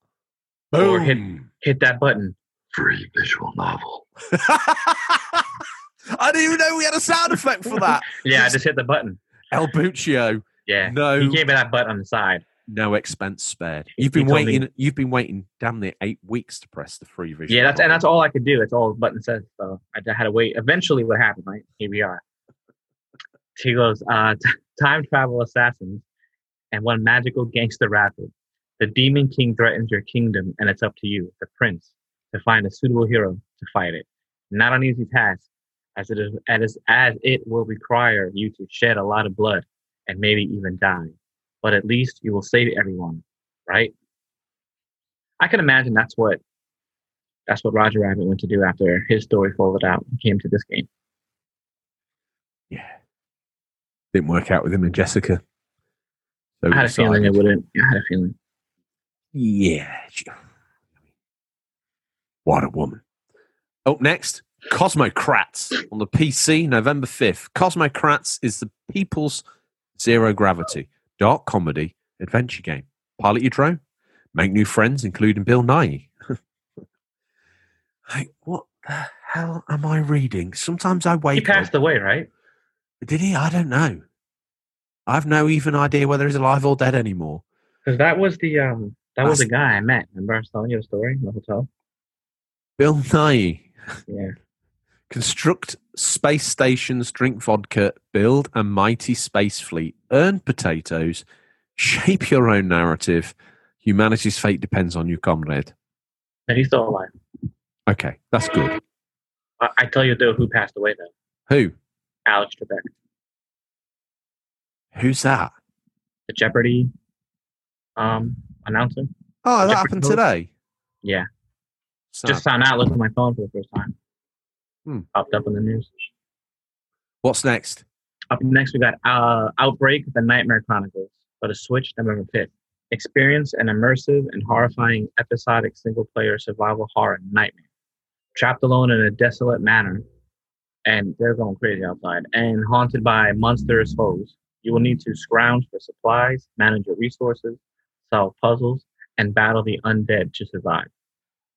Or hit- Hit that button. Free visual novel. (laughs) i didn't even know we had a sound effect for that (laughs) Yeah, just hit the button. el buccio Yeah. no He gave me that button on the side. no expense spared you've been told me- waiting you've been waiting damn near eight weeks to press the free visual Yeah, that's and that's all I could do. That's all the button says. So I had to wait. Eventually, what happened? Right here we are. He goes, uh, t- time travel assassins, and one magical gangster rapper. The demon king threatens your kingdom, and it's up to you, the prince, to find a suitable hero to fight it. Not an easy task, as it is as as it will require you to shed a lot of blood and maybe even die. But at least you will save everyone, right? I can imagine that's what that's what Roger Rabbit went to do after his story folded out and came to this game. yeah didn't work out with him and jessica so I had a feeling it wouldn't. I had a feeling. Yeah. What a woman. Up next, Kosmokrats on the PC, November 5th. Kosmokrats is the people's zero gravity, dark comedy, adventure game. Pilot your drone, make new friends, including Bill Nye. (laughs) Like, what the hell am I reading? Sometimes I wake He passed up. away, right? Did he? I don't know. I've no even idea whether he's alive or dead anymore. Because that was the um that was a guy I met. Remember I was telling you a story in the hotel? Bill Nye. Yeah. Construct space stations, drink vodka, build a mighty space fleet, earn potatoes, shape your own narrative. Humanity's fate depends on you, comrade. And he's still alive. Okay, that's good. I, I tell you though who passed away though. Who? Alex Trebek. Who's that? The Jeopardy um announcer. Oh, that happened today. Yeah. Sad. Just found out looking at my phone for the first time. Hmm. Popped up in the news. What's next? Up next, we got uh, Outbreak: The Nightmare Chronicles for the Switch, November fifth. Experience an immersive and horrifying episodic single-player survival horror nightmare. Trapped alone in a desolate manor, and they're going crazy outside, and haunted by monstrous foes. You will need to scrounge for supplies, manage your resources, solve puzzles, and battle the undead to survive.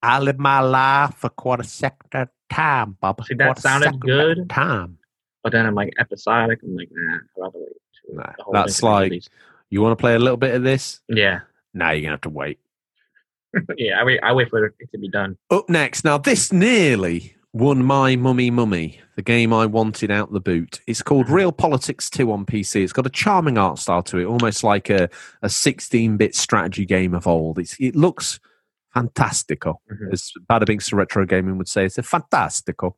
I live my life for quarter second at a time, Bubba. See, that sounded good. Time. But then I'm like episodic. I'm like, nah, I'd rather wait. Nah, that's to like- released. You want to play a little bit of this? yeah, Now you're gonna have to wait. (laughs) yeah. I wait. I wait for it to be done. Up next, now this nearly won my mummy mummy, the game I wanted out the boot. It's called Realpolitiks 2 on PC. It's got a charming art style to it, almost like a, a 16-bit strategy game of old. It's, it looks fantastico, Mhm. as Bada Binks Retro Gaming would say. It's a fantastico.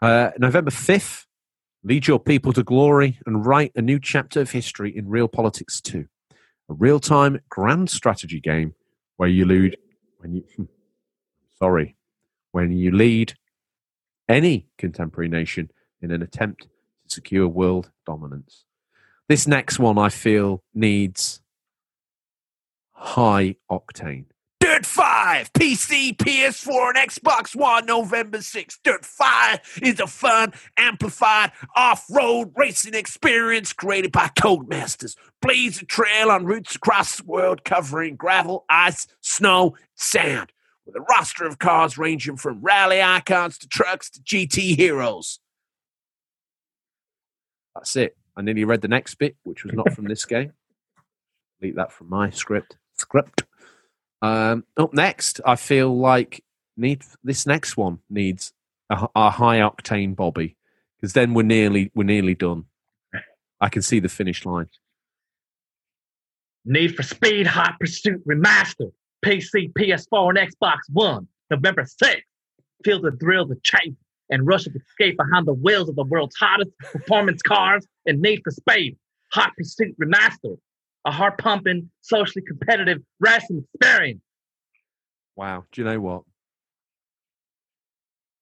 Uh, November 5th, lead your people to glory and write a new chapter of history in Realpolitiks 2, a real-time grand strategy game where you lead when you hmm, sorry when you lead any contemporary nation in an attempt to secure world dominance. This next one I feel needs high octane. Dirt 5, PC, PS4, and Xbox One, November 6th. Dirt 5 is a fun, amplified, off road racing experience created by Codemasters. Blaze a trail on routes across the world covering gravel, ice, snow, sand, with a roster of cars ranging from rally icons to trucks to GT heroes. That's it. I nearly read the next bit, which was not from this (laughs) game. Delete that from my script. Script. Um, up next, I feel like need this next one needs a, a high octane Bobby because then we're nearly we're nearly done. I can see the finish line. Need for Speed Hot Pursuit Remastered. PC, PS4, and Xbox One. November 6th. Feel the thrill, the chase, and rush of escape behind the wheels of the world's hottest performance cars in Need for Speed. Hot Pursuit Remastered. A heart pumping, socially competitive racing experience. Wow. Do you know what?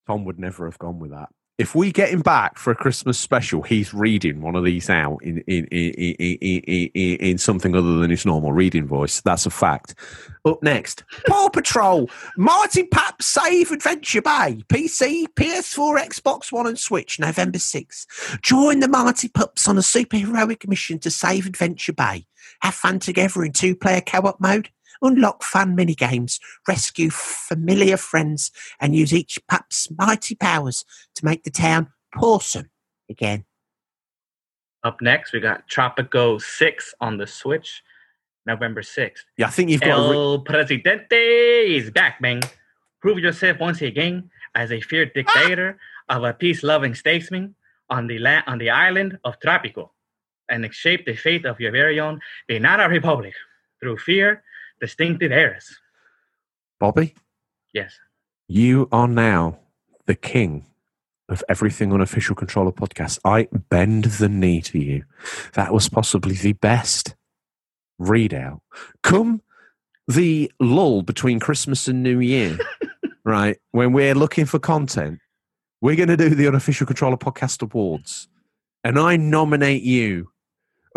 Tom would never have gone with that. If we get him back for a Christmas special, he's reading one of these out in in, in, in, in, in, in something other than his normal reading voice. That's a fact. Up next, Paw Patrol, Mighty Pups Save Adventure Bay, PC, PS4, Xbox One, and Switch, November 6th. Join the Mighty Pups on a superheroic mission to save Adventure Bay. Have fun together in two player co op mode. Unlock fun mini games, rescue familiar friends, and use each pup's mighty powers to make the town awesome again. Up next, we got Tropico 6 on the Switch. November 6th. Yeah, I think you've got. A re- El Presidente is back, man. Prove yourself once again as a feared dictator of a peace-loving statesman on the land on the island of Tropico, and shape the fate of your very own Banana Republic through fear, distinctive eras. Bobby, Yes. you are now the king of everything unofficial controller podcast. I bend the knee to you. That was possibly the best readout. Come the lull between Christmas and New Year, (laughs) right? When we're looking for content, we're going to do the unofficial controller podcast awards, and I nominate you.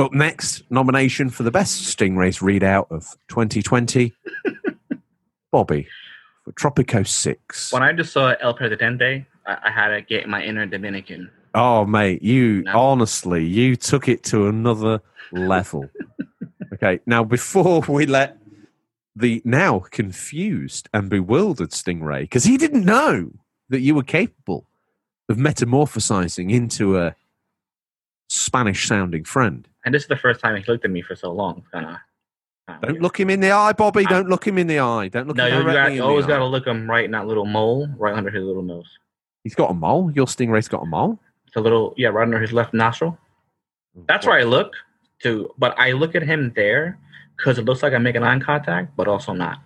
Up next, nomination for the best Stingrays readout of 2020, (laughs) Bobby for Tropico 6. When I just saw El Presidente, I, I had to get my inner Dominican. Oh, mate, you No. honestly, you took it to another level. (laughs) okay, now before (laughs) we let the now confused and bewildered Stingray, because he didn't know that you were capable of metamorphosizing into a Spanish sounding friend. And this is the first time he looked at me for so long. Of. Um, Don't look him in the eye, Bobby. Ah. Don't look him in the eye. Don't look No, him you, got, always got to look him right in that little mole, right under his little nose. He's got a mole. Your stingray's got a mole. It's a little, yeah, right under his left nostril. Mm, That's where I look to, but I look at him there because it looks like I'm making eye contact, but also not.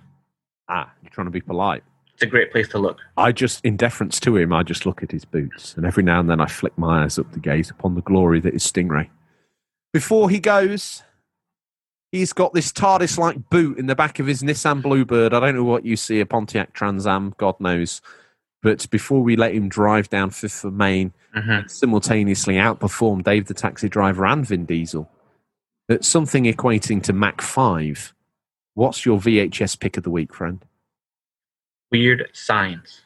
Ah, you're trying to be polite. It's a great place to look. I just, in deference to him, I just look at his boots, and every now and then I flick my eyes up to gaze upon the glory that is Stingray. Before he goes, he's got this TARDIS-like boot in the back of his Nissan Bluebird. I don't know what you see, a Pontiac Trans Am, God knows. But before we let him drive down Fifth of Main, hmm simultaneously outperform Dave the taxi driver and Vin Diesel at something equating to Mach 5. What's your VHS pick of the week, friend? Weird Science.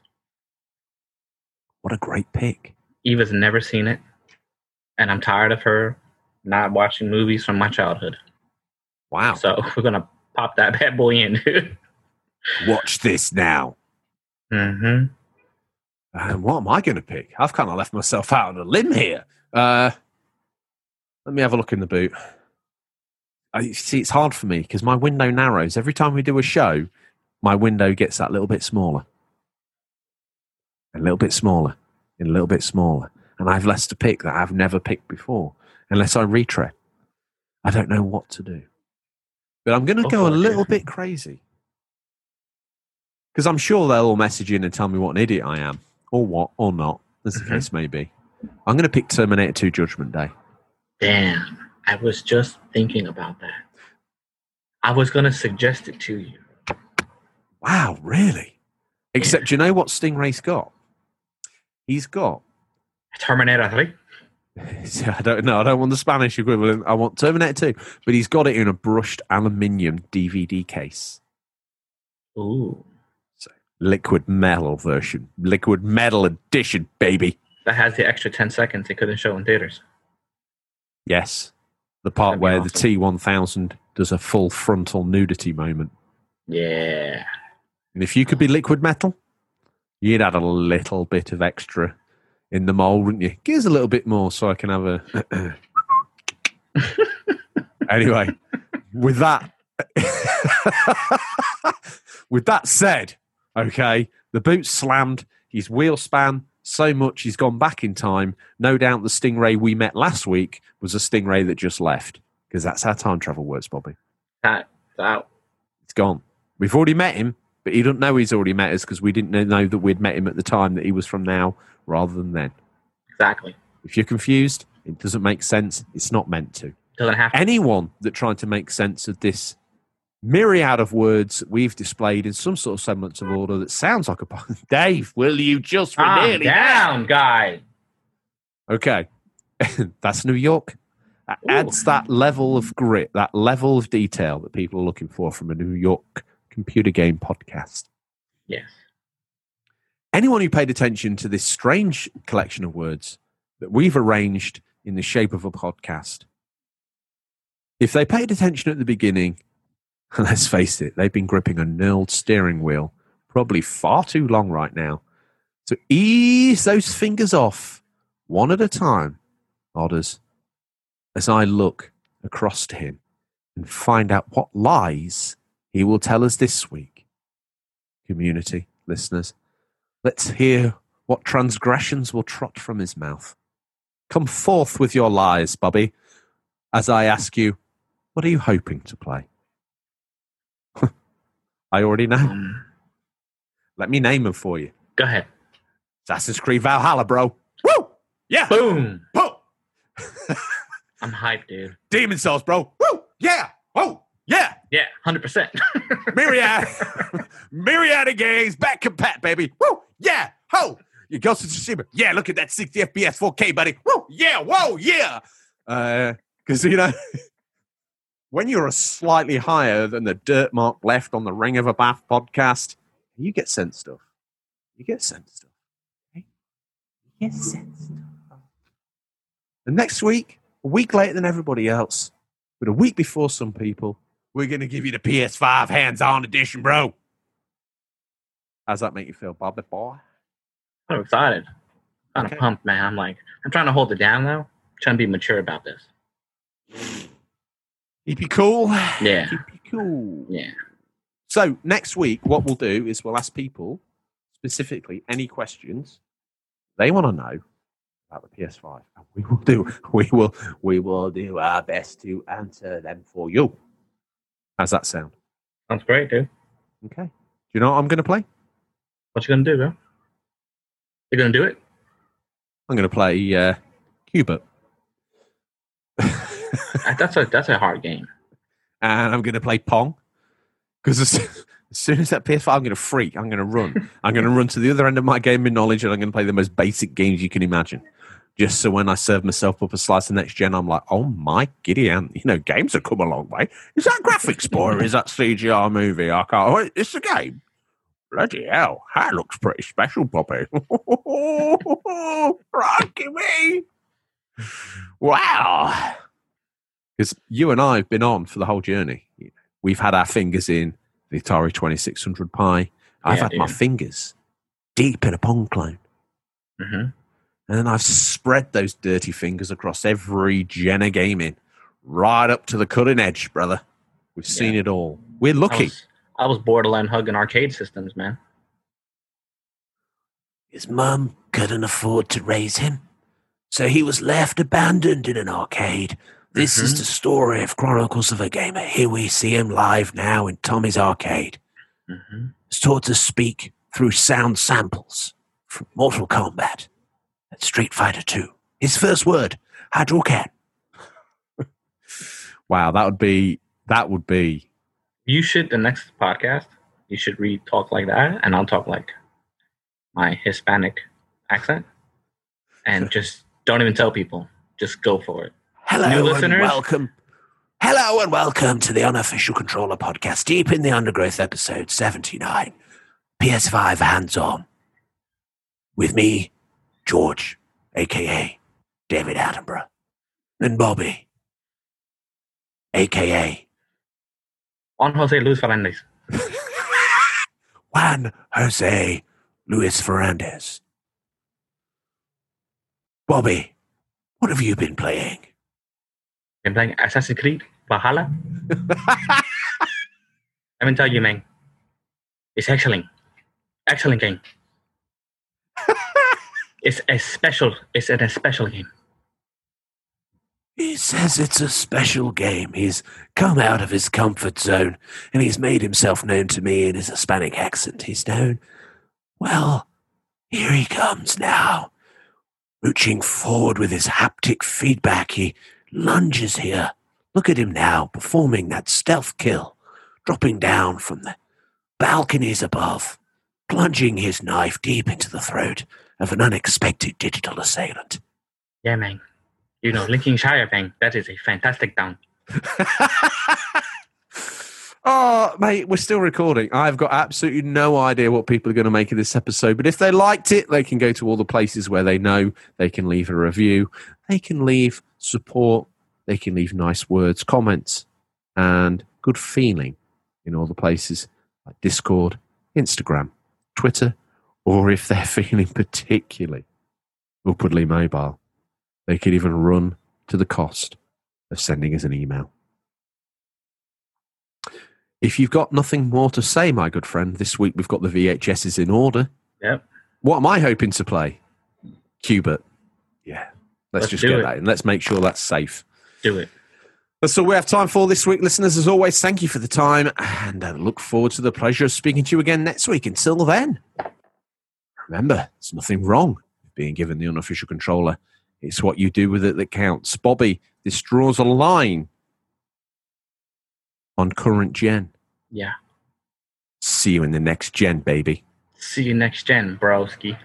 What a great pick. Eva's never seen it, and I'm tired of her not watching movies from my childhood. Wow. So (laughs) we're gonna pop that bad boy in. (laughs) Watch this now. hmm Um, what am I going to pick? I've kind of left myself (laughs) out on a limb here. Uh, let me have a look in the boot. I see. It's hard for me because my window narrows every time we do a show. My window gets that little bit smaller, a little bit smaller, and a little bit smaller, and I've less to pick that I've never picked before, unless I retread. I don't know what to do, but I'm going to Go go a little bit crazy because I'm sure they'll all message in and tell me what an idiot I am, or what, or not, as the Mhm. case may be. I'm going to pick Terminator 2 Judgment Day. Damn, I was just thinking about that. I was gonna suggest it to you. Wow, really? Except, do you know what Stingray's got? He's got. Terminator 3. (laughs) I don't know. I don't want the Spanish equivalent. I want Terminator 2, but he's got it in a brushed aluminium DVD case. Ooh. So Liquid metal version. Liquid metal edition, baby. That has the extra 10 seconds they couldn't show in theaters. Yes. The part where awesome. the T1000 does a full frontal nudity moment. Yeah. And if you could be liquid metal, you'd add a little bit of extra in the mold, wouldn't you? Give us a little bit more so I can have a. (laughs) anyway, with that, (laughs) with that said, okay, the boot slammed, his wheel span so much he's gone back in time. No doubt the stingray we met last week was a stingray that just left because that's how time travel works, Bobby. That, that, It's gone. We've already met him, but he doesn't know he's already met us because we didn't know that we'd met him at the time that he was from now rather than then. exactly. If you're confused, it doesn't make sense. It's not meant to. Doesn't have to. Anyone that tried to make sense of this myriad of words that we've displayed in some sort of semblance of order that sounds like a (laughs) Dave, will you just we're nearly down, guy. Okay. (laughs) That's New York. That adds that level of grit, that level of detail that people are looking for from a New York computer game podcast. Yes. anyone who paid attention to this strange collection of words that we've arranged in the shape of a podcast, if they paid attention at the beginning, (laughs) let's face it, they've been gripping a knurled steering wheel probably far too long right now. So ease those fingers off one at a time, Odders, as I look across to him and find out what lies he will tell us this week. Community, listeners, Let's hear what transgressions will trot from his mouth. Come forth with your lies, Bobby, as I ask you, what are you hoping to play? (laughs) I already know. Um, Let me name them for you. go ahead. Assassin's Creed Valhalla, bro. Woo! Yeah! Boom. Boom! (laughs) I'm hyped, dude. Demon's Souls, bro. Woo! Yeah! Oh! Yeah! Yeah, (laughs) 100%. Myriad! Myriad of games, back compat, baby. Woo! Yeah! Ho! You Ghost of Tsushima. Yeah, look at that 60 FPS 4K, buddy. Woo! Yeah! Whoa! Yeah! Uh, because, you know, (laughs) when you're slightly higher than the dirt mark left on the Ring of a Bath podcast, you get sent stuff. You get sent stuff. You get sent stuff. And next week, a week later than everybody else, but a week before some people, we're going to give you the PS5 hands on edition, bro. How's that make you feel, Bobby boy? I'm excited. Kind of Okay. pumped, man. I'm like, I'm trying to hold it down though. trying to be mature about this. Keep you cool. Yeah. Keep you cool. Yeah. So next week, what we'll do is we'll ask people specifically any questions they want to know about the PS5, and we will do (laughs) we will we will do our best to answer them for you. How's that sound? Sounds great, dude. Okay. Do you know what I'm going to play? What you gonna do, bro? You gonna do it? I'm going to play uh, Q*bert. That's a that's a hard game. and I'm going to play Pong because as, as soon as that PS5, I'm going to freak. I'm going to run. I'm going to run to the other end of my gaming knowledge, and I'm going to play the most basic games you can imagine. Just so when I serve myself up a slice of next gen, I'm like, oh my giddy aunt, you know, games have come a long way. Is that graphics boy or is that CGI movie? I can't. oh, It's a game. Bloody hell, that looks pretty special, Bobby. (laughs) Crikey me! Wow. Because you and I have been on for the whole journey. We've had our fingers in the Atari 2600 pie. I've Yeah, had my fingers deep in a Pong clone. hmm And then I've spread those dirty fingers across every of gaming, right up to the cutting edge, brother. We've seen it all. We're I lucky. was, I was borderline hugging arcade systems, man. His mum couldn't afford to raise him, so he was left abandoned in an arcade. This is the story of Chronicles of a Gamer. Here we see him live now in Tommy's arcade. hmm He's taught to speak through sound samples from Mortal Kombat and Street Fighter 2. His first word, Hadouken. (laughs) Wow, that would be that would be You should the next podcast. You should read talk like that, and I'll talk like my Hispanic accent, and (laughs) just don't even tell people. Just go for it. Hello New and listeners? welcome. Hello and welcome to the Unofficial Controller Podcast, Deep in the Undergrowth, episode 79. PS5 hands on. With me, George, aka David Attenborough, and Bobby, aka Juan Jose Luis Fernandez. (laughs) Juan Jose Luis Fernandez. Bobby, what have you been playing? Been playing Assassin's Creed Valhalla. (laughs) Let me tell you, man. It's excellent. Excellent game. (laughs) it's a special. It's an, a special game. He says it's a special game. He's come out of his comfort zone and he's made himself known to me in his Hispanic accent. He's known. Well, here he comes now. Mooching forward with his haptic feedback, he lunges here. Look at him now, performing that stealth kill, dropping down from the balconies above, plunging his knife deep into the throat of an unexpected digital assailant. Yeah, man. You know, Lincolnshire thing. That is a fantastic down. (laughs) Oh, mate, we're still recording. I've got absolutely no idea what people are going to make of this episode, but if they liked it, they can go to all the places where they know they can leave a review, they can leave support, they can leave nice words, comments, and good feeling in all the places like Discord, Instagram, Twitter, or if they're (laughs) feeling particularly upwardly mobile, they could even run to the cost of sending us an email. If you've got nothing more to say, my good friend, this week we've got the VHSs in order. Yep. What am I hoping to play? Q*bert. Yeah. Let's, Let's just get it. that in. Let's make sure that's safe. Do it. That's all we have time for this week, listeners. As always, thank you for the time and I look forward to the pleasure of speaking to you again next week. Until then, remember, there's nothing wrong with being given the unofficial controller. It's what you do with it that counts. Bobby, this draws a line on current gen. Yeah. See you in the next gen, baby. See you next gen, broski.